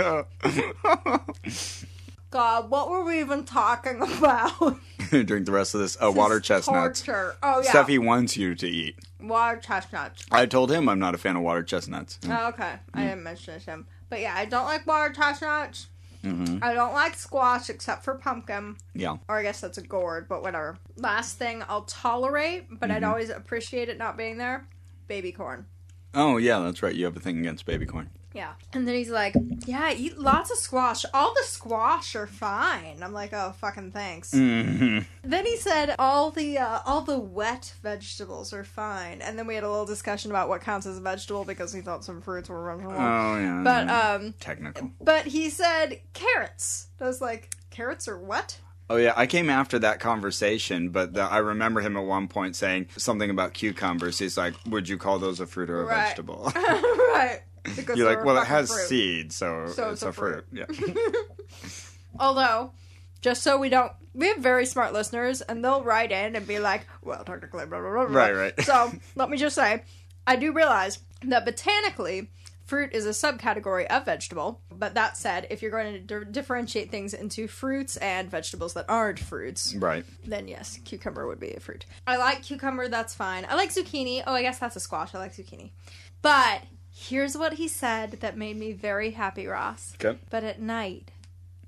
God, what were we even talking about? Drink the rest of this. Uh, water chestnuts. Torture. Oh yeah, Stuff he wants you to eat. water chestnuts. I told him I'm not a fan of water chestnuts. Oh, okay, I didn't mention it to him, but yeah, I don't like water chestnuts. hmm I don't like squash except for pumpkin, Yeah. or I guess that's a gourd, but whatever. Last thing I'll tolerate, but Mm-hmm. I'd always appreciate it not being there. Baby corn. Oh yeah, that's right. You have a thing against baby corn. Yeah. And then he's like, Yeah, eat lots of squash. All the squash are fine. I'm like, Oh, fucking thanks. hmm Then he said all the uh, all the wet vegetables are fine. And then we had a little discussion about what counts as a vegetable because he thought some fruits were vegetable. Oh yeah. but um technical. but he said carrots. I was like, carrots are what? Oh yeah, I came after that conversation, but the, I remember him at one point saying something about cucumbers. He's like, "Would you call those a fruit or a Right. vegetable?" right. Because You're like, "Well, it has fruit. seeds, so, So it's, a fruit." Yeah. Although, just so we don't, we have very smart listeners, and they'll write in and be like, "Well, technically, blah blah blah." blah. Right, right. So let me just say, I do realize that botanically, fruit is a subcategory of vegetable. But that said, if you're going to di- differentiate things into fruits and vegetables that aren't fruits, right. then yes, cucumber would be a fruit. I like cucumber, that's fine. I like zucchini. Oh, I guess that's a squash. I like zucchini. But here's what he said that made me very happy, Ross. Okay. But at night,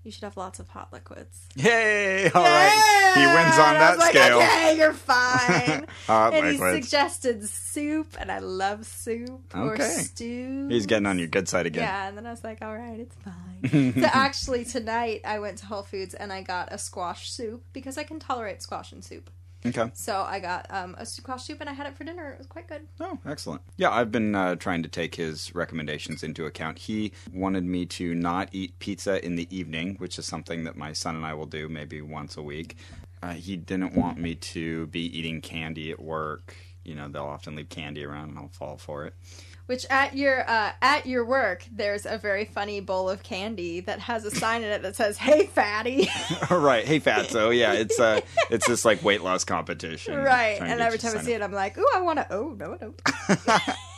you should have lots of hot liquids. Yay! All right. He wins on And I that was like, scale. Okay, you're fine. Hot and he suggested soup, and I love soup or Okay. stew. He's getting on your good side again. Yeah, and then I was like, all right, it's fine. so actually, tonight I went to Whole Foods and I got a squash soup because I can tolerate squash and soup. Okay. So I got um, a squash soup and I had it for dinner. It was quite good. Oh, excellent. Yeah, I've been uh, trying to take his recommendations into account. He wanted me to not eat pizza in the evening, which is something that my son and I will do maybe once a week. Uh, he didn't want me to be eating candy at work. You know, they'll often leave candy around and I'll fall for it. Which at your uh, at your work, there's a very funny bowl of candy that has a sign in it that says "Hey, fatty." All right. Hey, Fatso. Yeah, it's uh, it's this like weight loss competition. right, and every time I see it, I'm like, "Ooh, I want to." Oh no, no.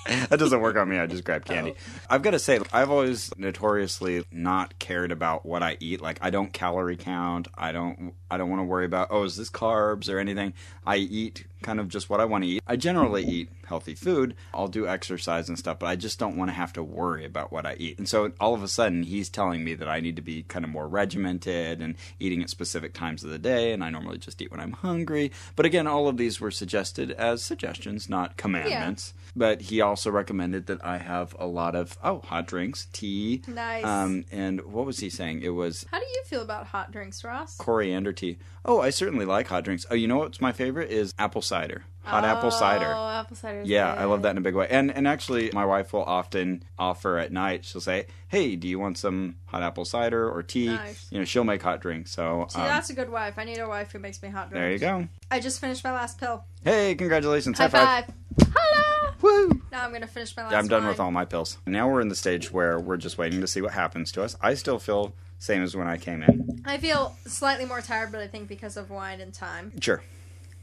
that doesn't work on me. I just grab candy. Oh. I've got to say, I've always notoriously not cared about what I eat. Like, I don't calorie count. I don't. I don't want to worry about. Oh, is this carbs or anything? I eat kind of just what I want to eat. I generally eat healthy food. I'll do exercise and stuff, but I just don't want to have to worry about what I eat. And so all of a sudden, he's telling me that I need to be kind of more regimented and eating at specific times of the day. And I normally just eat when I'm hungry. But again, all of these were suggested as suggestions, not commandments. But he also recommended that I have a lot of oh hot drinks, tea, Nice. um, and what was he saying? It was How do you feel about hot drinks, Ross? coriander tea. Oh, I certainly like hot drinks. Oh, you know what's my favorite is apple cider, hot apple cider. Oh, apple cider. Yeah, good. I love that in a big way. And and actually, my wife will often offer at night. She'll say, "Hey, do you want some hot apple cider or tea?" Nice. You know, she'll make hot drinks. So See, um, that's a good wife. I need a wife who makes me hot drinks. there you go. I just finished my last pill. Hey, congratulations! High five. Hello. Woo! Now I'm gonna finish my last. Yeah, I'm done wine. with all my pills. Now we're in the stage where we're just waiting to see what happens to us. I still feel same as when I came in. I feel slightly more tired, but I think because of wine and time. Sure.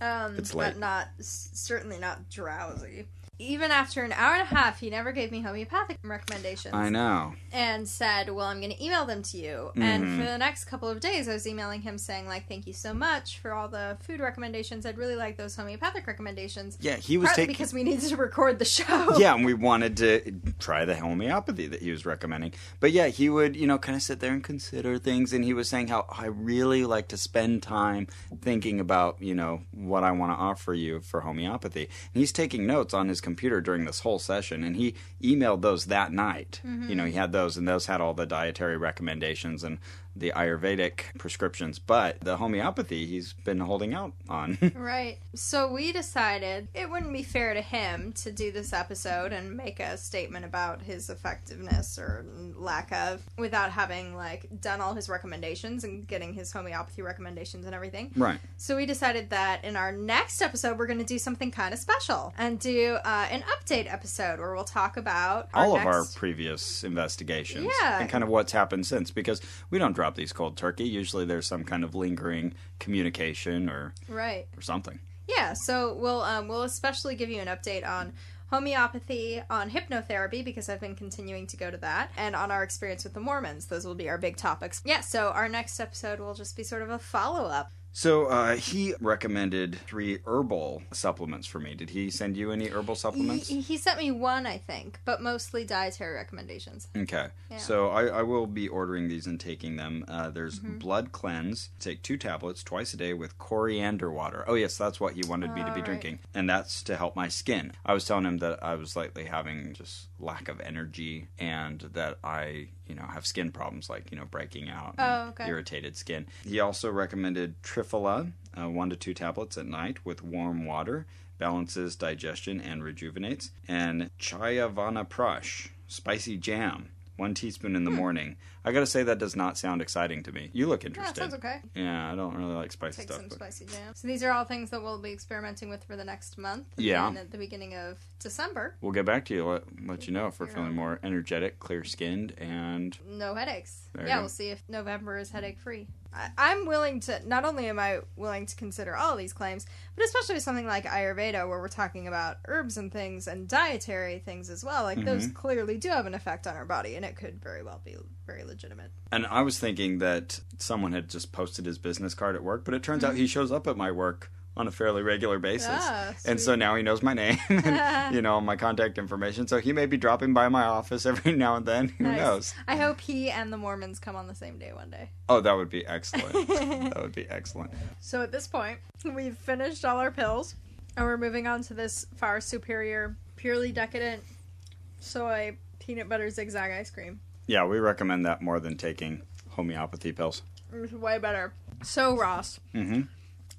Um, It's but not certainly not drowsy. Even after an hour and a half, he never gave me homeopathic recommendations. I know. and said, "Well, I'm going to email them to you." And Mhm. for the next couple of days, I was emailing him saying, "Like, thank you so much for all the food recommendations. I'd really like those homeopathic recommendations." Yeah, he was taking. because we needed to record the show. yeah, and we wanted to try the homeopathy that he was recommending. But yeah, he would, you know, kind of sit there and consider things. And he was saying how I really like to spend time thinking about, you know, what I want to offer you for homeopathy. And he's taking notes on his computer during this whole session, and he emailed those that night. Mm-hmm. You know, he had those, and those had all the dietary recommendations and the Ayurvedic prescriptions. But the homeopathy, he's been holding out on. Right. So we decided it wouldn't be fair to him to do this episode and make a statement about his effectiveness or lack of without having like done all his recommendations and getting his homeopathy recommendations and everything. right. So we decided that in our next episode we're going to do something kind of special and do uh, an update episode where we'll talk about our all of our previous investigations Yeah. and kind of what's happened since because we don't drop these cold turkey usually there's some kind of lingering communication or, right. or something Yeah, so we'll um, we'll especially give you an update on homeopathy, on hypnotherapy because I've been continuing to go to that, and on our experience with the Mormons. Those will be our big topics. Yeah, so our next episode will just be sort of a follow up. So uh, he recommended three herbal supplements for me did he send you any herbal supplements He, he sent me one, I think, but mostly dietary recommendations. Okay. Yeah. So I, I will be ordering these and taking them. Uh, there's Mm-hmm. blood cleanse. Take two tablets twice a day with coriander water. Oh yes, that's what he wanted me to Oh, be right. drinking, and that's to help my skin. I was telling him that I was likely having just lack of energy, and that I, you know, have skin problems like you know breaking out, Oh, okay. irritated skin. He also recommended Triphala, uh, one to two tablets at night with warm water. Balances digestion and rejuvenates. And Chayavana Prash, spicy jam, one teaspoon in the morning. I gotta say, that does not sound exciting to me. You look Hmm. Yeah, interested. sounds okay. Yeah, I don't really like spicy Take stuff. some but- spicy jam. So these are all things that we'll be experimenting with for the next month. And Yeah. then at the beginning of December, We'll get back to you, let, let you know if we're Yeah. feeling more energetic, clear skinned, and no headaches. There you yeah, go. we'll see if November is headache free. I'm willing to. Not only am I willing to consider all these claims, but especially with something like Ayurveda, where we're talking about herbs and things and dietary things as well. Like those Mm-hmm. clearly do have an effect on our body, and it could very well be very legitimate. And I was thinking that someone had just posted his business card at work, but it turns out he shows up at my work on a fairly regular basis. Ah, and so now he knows my name and, you know, my contact information. So he may be dropping by my office every now and then. Who Nice. knows? I hope he and the Mormons come on the same day one day. Oh, that would be excellent. that would be excellent. So at this point, we've finished all our pills, and we're moving on to this far superior, purely decadent soy peanut butter zigzag ice cream. Yeah, we recommend that more than taking homeopathy pills. It's way better. So Ross, Mm-hmm.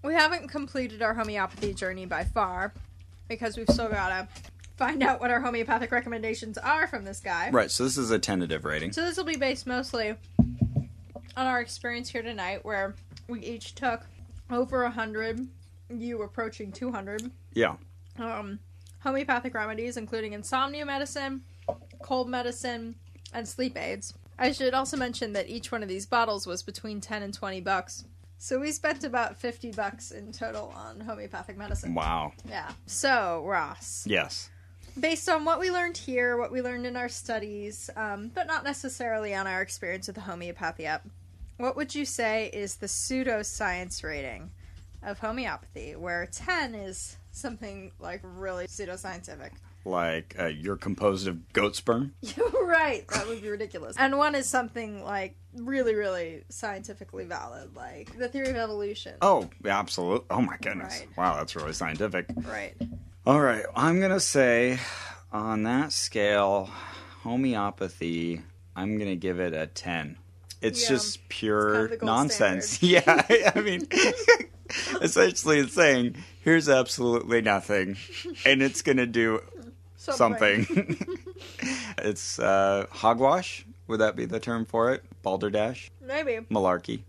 We haven't completed our homeopathy journey by far because we've still gotta find out what our homeopathic recommendations are from this guy. Right, so this is a tentative rating. So this will be based mostly on our experience here tonight, where we each took over a hundred, you approaching two hundred, Yeah. um, homeopathic remedies, including insomnia medicine, cold medicine, and sleep aids. I should also mention that each one of these bottles was between ten and twenty bucks. So we spent about fifty bucks in total on homeopathic medicine. Wow. Yeah. So Ross, Yes. based on what we learned here, what we learned in our studies, um, but not necessarily on our experience with the homeopathy app, what would you say is the pseudoscience rating of homeopathy, where 10 is something like really pseudoscientific? Like uh, you're composed of goat sperm. You're right. That would be ridiculous. And one is something like really, really scientifically valid, like the theory of evolution. Oh, absolutely. Oh my goodness. Right. Wow, that's really scientific. Right. All right, I'm going to say on that scale, homeopathy, I'm going to give it a 10. It's Yeah. just pure kind of nonsense. Yeah, I mean, essentially it's saying, here's absolutely nothing, and it's going to do something. it's uh, hogwash. Would that be the term for it? Balderdash? Maybe. Malarkey.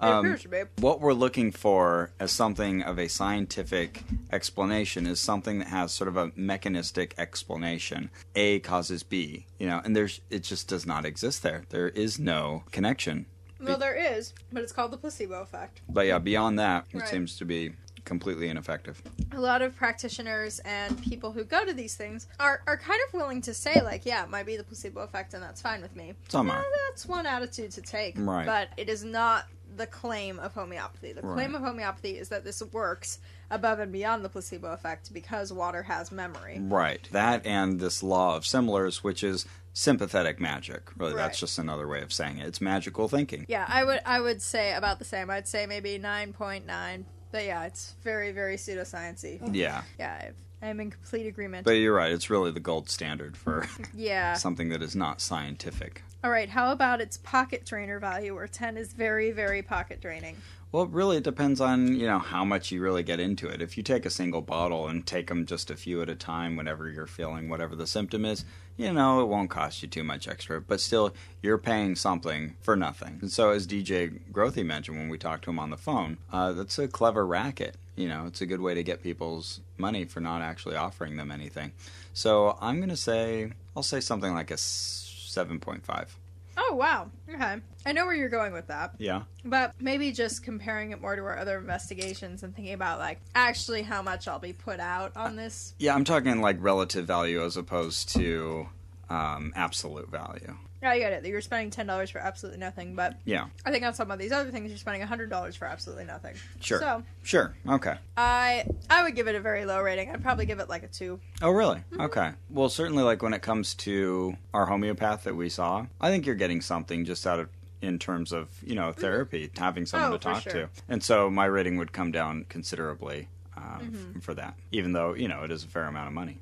It Um, appears to be. what we're looking for as something of a scientific explanation is something that has sort of a mechanistic explanation. A causes B, you know, and there's it just does not exist there. There is no connection. Well, there is, but it's called the placebo effect. But yeah, beyond that, it Right. seems to be completely ineffective. a lot of practitioners and people who go to these things are, are kind of willing to say like yeah it might be the placebo effect and that's fine with me Some Yeah, are. Eh, that's one attitude to take Right. but it is not the claim of homeopathy the claim Right. of homeopathy is that this works above and beyond the placebo effect because water has memory Right. That and this law of similars, which is sympathetic magic. Really, Right. that's just another way of saying it. It's magical thinking. yeah i would i would say about the same i'd say maybe 9.9 but yeah it's very very pseudosciency Yeah. yeah if, I'm in complete agreement. But you're right; it's really the gold standard for yeah. something that is not scientific. All right. How about its pocket drainer value, where 10 is very, very pocket draining? Well, really, it depends on you know how much you really get into it. If you take a single bottle and take them just a few at a time, whenever you're feeling whatever the symptom is, you know it won't cost you too much extra. But still, you're paying something for nothing. And so, as DJ Grothe mentioned when we talked to him on the phone, uh, that's a clever racket. You know, it's a good way to get people's money for not actually offering them anything. So I'm gonna say I'll say something like a seven point five. Oh, wow. Okay. I know where you're going with that. Yeah. But maybe just comparing it more to our other investigations and thinking about, like, actually how much I'll be put out on this. Yeah, I'm talking like relative value as opposed to um, absolute value. Yeah, I get it. You're spending $10 for absolutely nothing, but Yeah, I think on some of these other things, you're spending $100 for absolutely nothing. sure. So, Sure. Okay. I I would give it a very low rating. I'd probably give it like a 2. Oh, really? Okay. Well, certainly, like when it comes to our homeopath that we saw, I think you're getting something just out of in terms of you know therapy, having someone Oh, to talk sure. to, and so my rating would come down considerably um, Mm-hmm. f- for that, even though you know it is a fair amount of money.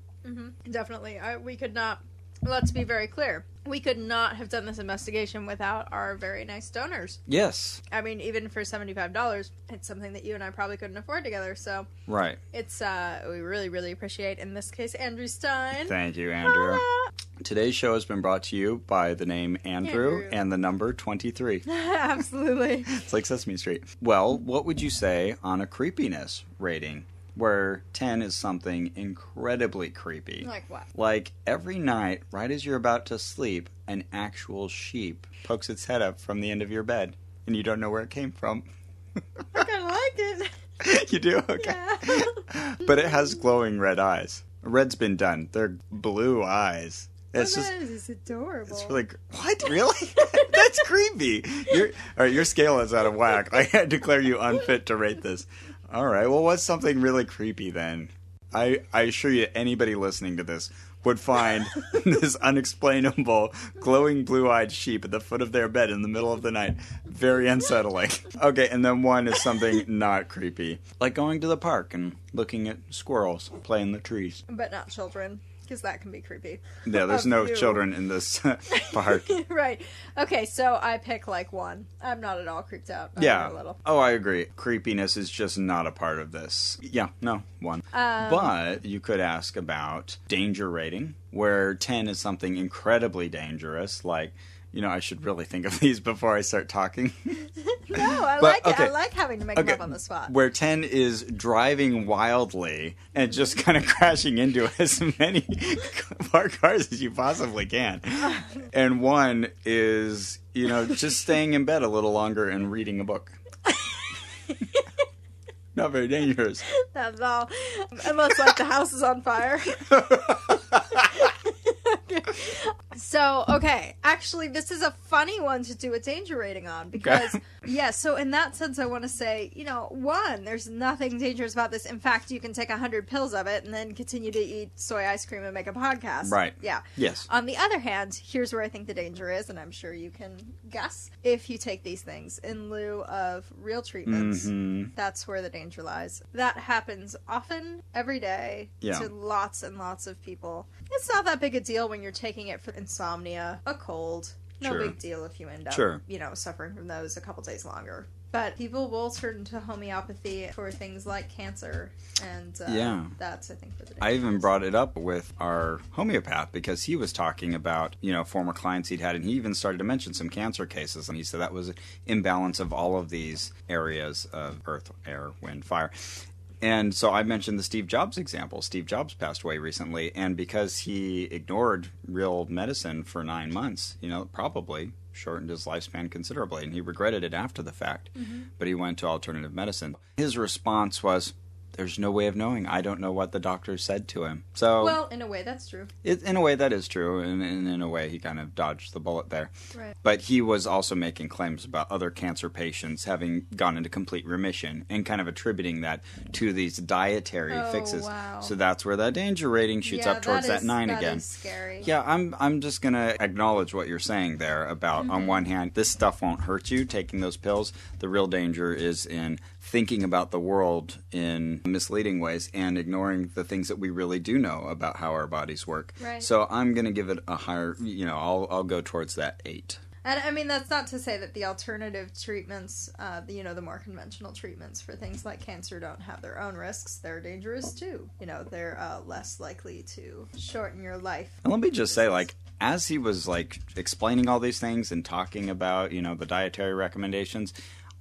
Definitely. I, we could not. Let's be very clear. We could not have done this investigation without our very nice donors. Yes. I mean, even for seventy-five dollars, it's something that you and I probably couldn't afford together. So Right. it's uh, we really, really appreciate. In this case, Andrew Stein. Thank you, Andrew. Holla! Today's show has been brought to you by the name Andrew, Andrew. and the number 23. Absolutely. It's like Sesame Street. Well, what would you say on a creepiness rating? Where 10 is something incredibly creepy. Like what? Like every night, right as you're about to sleep, an actual sheep pokes its head up from the end of your bed, and you don't know where it came from. I kind of like it. you do? Okay. Yeah. but it has glowing red eyes. Red's been done. They're blue eyes. It's oh, just. is adorable. It's really what really? That's creepy. Your all right, your scale is out of whack. I declare you unfit to rate this. All right. Well, what's something really creepy then? I I assure you, anybody listening to this would find this unexplainable glowing blue-eyed sheep at the foot of their bed in the middle of the night very unsettling. Okay, and then one is something not creepy, like going to the park and looking at squirrels play in the trees. but not children, because that can be creepy. Yeah, there's no children in this park. right. Okay, so I pick like one. I'm not at all creeped out. Yeah. A little. Oh, I agree. Creepiness is just not a part of this. Yeah, no, one. Um, but you could ask about danger rating, where 10 is something incredibly dangerous, like, you know, I should really think of these before I start talking. No, I But, like it. I like having to make them Okay, up on the spot. Where 10 is driving wildly and just kind of crashing into as many parked cars as you possibly can. And 1 is, you know, just staying in bed a little longer and reading a book. Not very dangerous. That's all. Unless like the house is on fire. So, okay. Actually, this is a funny one to do a danger rating on because, yeah, so in that sense, I want to say, you know, one, there's nothing dangerous about this. In fact, you can take 100 pills of it and then continue to eat soy ice cream and make a podcast. Right. Yeah. Yes. On the other hand, here's where I think the danger is, and I'm sure you can guess. If you take these things in lieu of real treatments, Mhm. that's where the danger lies. That happens often, every day, Yeah. to lots and lots of people. It's not that big a deal when you're taking it for insomnia, a cold. No Sure. big deal if you end up, Sure. you know, suffering from those a couple days longer. But people will turn to homeopathy for things like cancer, and uh, Yeah. that's I think where the I even brought it up with our homeopath because he was talking about, you know, former clients he'd had, and he even started to mention some cancer cases. And he said that was an imbalance of all of these areas of earth, air, wind, fire. And so I mentioned the Steve Jobs example. Steve Jobs passed away recently, and because he ignored real medicine for nine months, you know, probably shortened his lifespan considerably, and he regretted it after the fact. Mm-hmm. But he went to alternative medicine. His response was, "There's no way of knowing. I don't know what the doctor said to him." So, Well, in a way, that's true. it, in a way, that is true, and, and in a way, he kind of dodged the bullet there. Right. But he was also making claims about other cancer patients having gone into complete remission and kind of attributing that to these dietary Oh, fixes. wow. So that's where that danger rating shoots yeah, up towards that, is- nine that again. is scary. Yeah, I'm I'm just gonna acknowledge what you're saying there about Mm-hmm. on one hand, this stuff won't hurt you taking those pills. The real danger is in thinking about the world in misleading ways and ignoring the things that we really do know about how our bodies work. Right. So I'm going to give it a higher, you know, I'll, I'll go towards that eight. And I mean, that's not to say that the alternative treatments, uh, you know, the more conventional treatments for things like cancer don't have their own risks. They're dangerous too. You know, they're uh, less likely to shorten your life. And let me just say, like, as he was like explaining all these things and talking about, you know, the dietary recommendations,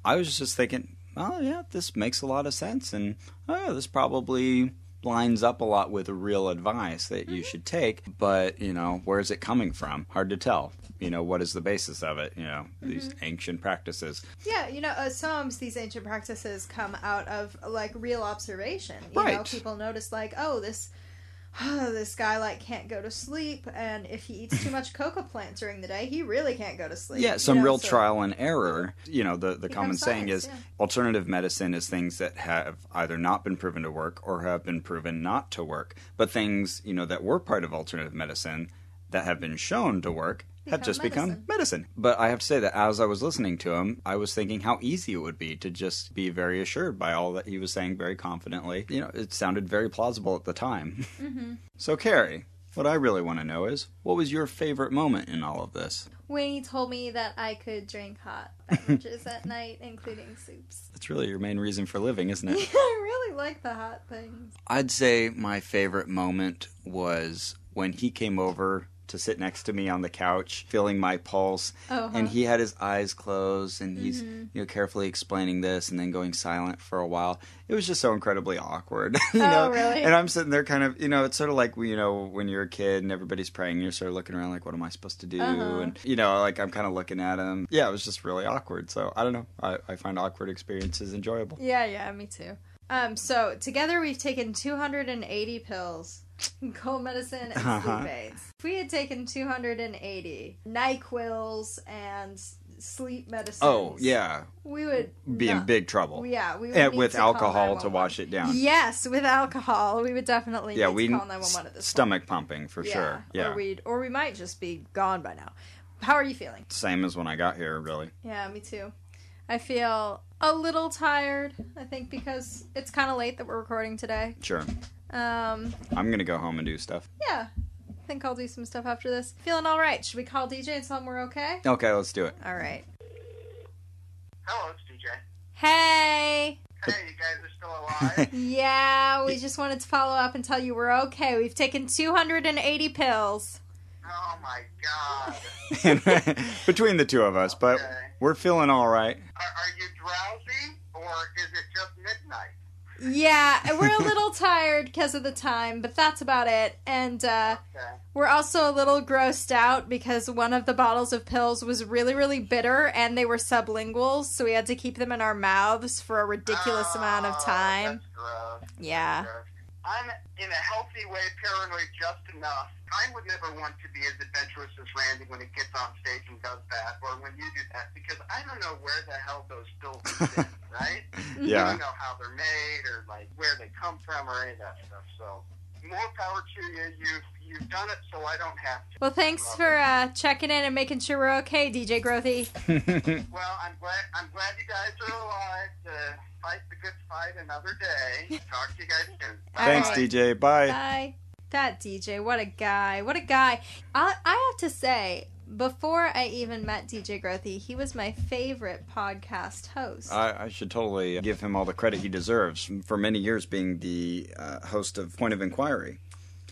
I was just thinking, oh yeah, this makes a lot of sense, and oh yeah, this probably lines up a lot with real advice that you should take. But you know, where is it coming from? Hard to tell. You know, what is the basis of it? You know, these ancient practices. Yeah, you know, uh, sometimes these ancient practices come out of like real observation. You know, Right. people notice like, oh, this this guy like can't go to sleep, and if he eats too much coca plant during the day, he really can't go to sleep. Yeah, you some know, real so- trial and error. You know, the, the common saying science, is yeah. alternative medicine is things that have either not been proven to work or have been proven not to work. But things, you know, that were part of alternative medicine that have been shown to work have just become medicine. medicine. But I have to say that as I was listening to him, I was thinking how easy it would be to just be very assured by all that he was saying very confidently. You know, it sounded very plausible at the time. Mm-hmm. So, Carrie, what I really want to know is what was your favorite moment in all of this? When he told me that I could drink hot beverages at night, including soups. That's really your main reason for living, isn't it? I really like the hot things. I'd say my favorite moment was when he came over to sit next to me on the couch, feeling my pulse, Oh, and he had his eyes closed, and he's Mm-hmm. you know carefully explaining this, and then going silent for a while. It was just so incredibly awkward, you Oh, know. really? And I'm sitting there, kind of, you know, it's sort of like you know when you're a kid and everybody's praying, you're sort of looking around like, what am I supposed to do? Uh-huh. And you know, like I'm kind of looking at him. Yeah, it was just really awkward. So I don't know. I, I find awkward experiences enjoyable. Yeah, yeah, me too. Um, so together we've taken 280 pills, cold medicine, and Uh-huh. sleep aids. If we had taken 280 Nyquils and sleep medicines, Oh yeah, we would be in big trouble. Yeah, we would And need with to alcohol to wash it down. Yes, with alcohol, we would definitely yeah, need we to call 911 at this point. stomach pumping for point. sure. Yeah, or we or we might just be gone by now. How are you feeling? same as when I got here. Really, Yeah, me too. I feel a little tired. I think because it's kind of late that we're recording today. sure. Um, I'm gonna go home and do stuff. yeah, I think I'll do some stuff after this. Feeling all right. Should we call DJ and tell him we're okay? Okay, let's do it. All right. Hello, it's DJ. Hey. Hey, you guys are still alive? Yeah, we just wanted to follow up and tell you we're okay. We've taken 280 pills. oh my god. Between the two of us, but Okay. we're feeling all right. Are, are you drowsy or is it just midnight? Yeah, we're a little tired because of the time, but that's about it. And uh, Okay. we're also a little grossed out because one of the bottles of pills was really, really bitter and they were sublinguals, so we had to keep them in our mouths for a ridiculous amount of Oh, time. That's gross. Yeah. Gross. I'm in a healthy way paranoid just enough. I would never want to be as adventurous as Randi when he gets on stage and does that, or when you do that, because I don't know where the hell those pills fit, right? Yeah. I don't know how they're made or like where they come from or any of that stuff. So more power to you. You've you've done it, so I don't have to. Well, thanks for uh, checking in and making sure we're okay, DJ Grothe. Well, I'm glad I'm glad you guys are alive to fight the good fight another day. Talk to you guys soon. Thanks, Bye. right. DJ. Bye. Bye. That DJ, what a guy. What a guy. I, I have to say, before I even met DJ Grothe, he was my favorite podcast host. I, I should totally give him all the credit he deserves for many years being the uh, host of Point of Inquiry.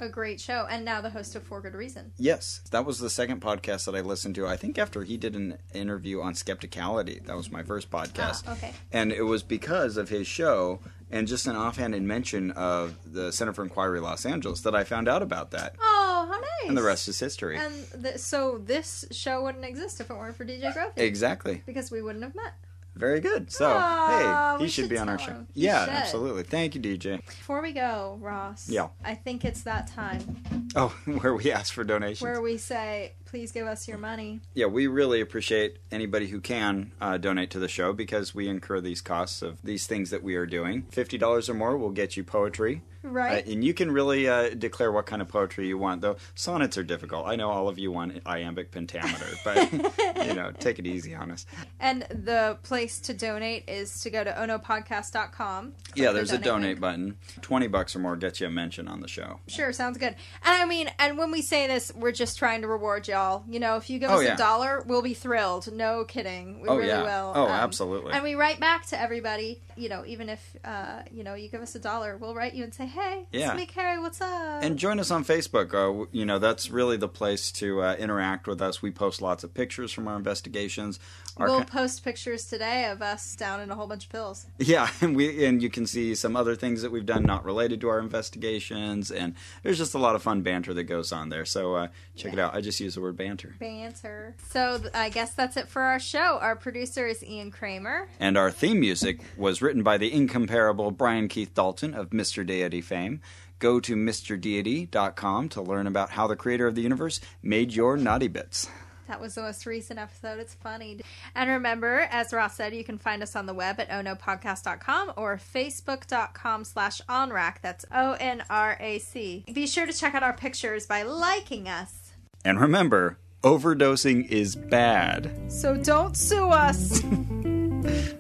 a great show. And now the host of For Good Reason. Yes, that was the second podcast that I listened to. I think after he did an interview on skepticality, that was my first podcast. Ah, okay. And it was because of his show and just an offhanded mention of the Center for Inquiry Los Angeles that I found out about that. Oh, how nice. And the rest is history. And th- so this show wouldn't exist if it weren't for DJ Grothe. Exactly. Because we wouldn't have met. Very good. So, Aw, hey, ah, he should should be on our show. Yeah, should. absolutely. Thank you, DJ. Before we go, Ross. Yeah. I think it's that time Oh, where we ask for donations. where we say, Please give us your money. Yeah, we really appreciate anybody who can uh, donate to the show because we incur these costs of these things that we are doing. Fifty dollars or more will get you poetry. Right. Uh, and you can really uh, declare what kind of poetry you want, though sonnets are difficult. I know all of you want iambic pentameter, but you know, take it easy on us. And the place to donate is to go to ohnopodcast.com. Yeah, the there's a donate link. button. Twenty bucks or more gets you a mention on the show. Sure, sounds good. And I mean, and when we say this, we're just trying to reward y'all. You know, if you give Oh, us yeah. a dollar, we'll be thrilled. No kidding. We Oh, really yeah. will. Oh, Um, absolutely. And we write back to everybody. You know, even if uh, you know you give us a dollar, we'll write you and say, "Hey, Yeah. it's me, Carrie. What's up?" And join us on Facebook. Uh, you know, that's really the place to uh, interact with us. We post lots of pictures from our investigations. Our we'll post pictures today of us down in a whole bunch of pills. Yeah, and we and you can see some other things that we've done not related to our investigations, and there's just a lot of fun banter that goes on there. So uh, check it out. I just use the word banter. Banter. So th- I guess that's it for our show. Our producer is Ian Kramer. And our theme music was written by the incomparable Brian Keith Dalton of Mr. Deity fame. Go to MrDeity.com to learn about how the creator of the universe made your naughty bits. That was the most recent episode. It's funny. And remember, as Ross said, you can find us on the web at ohnopodcast.com or facebook.com slash onrac. That's O-N-R-A-C. Be sure to check out our pictures by liking us. And remember, overdosing is bad. So don't sue us.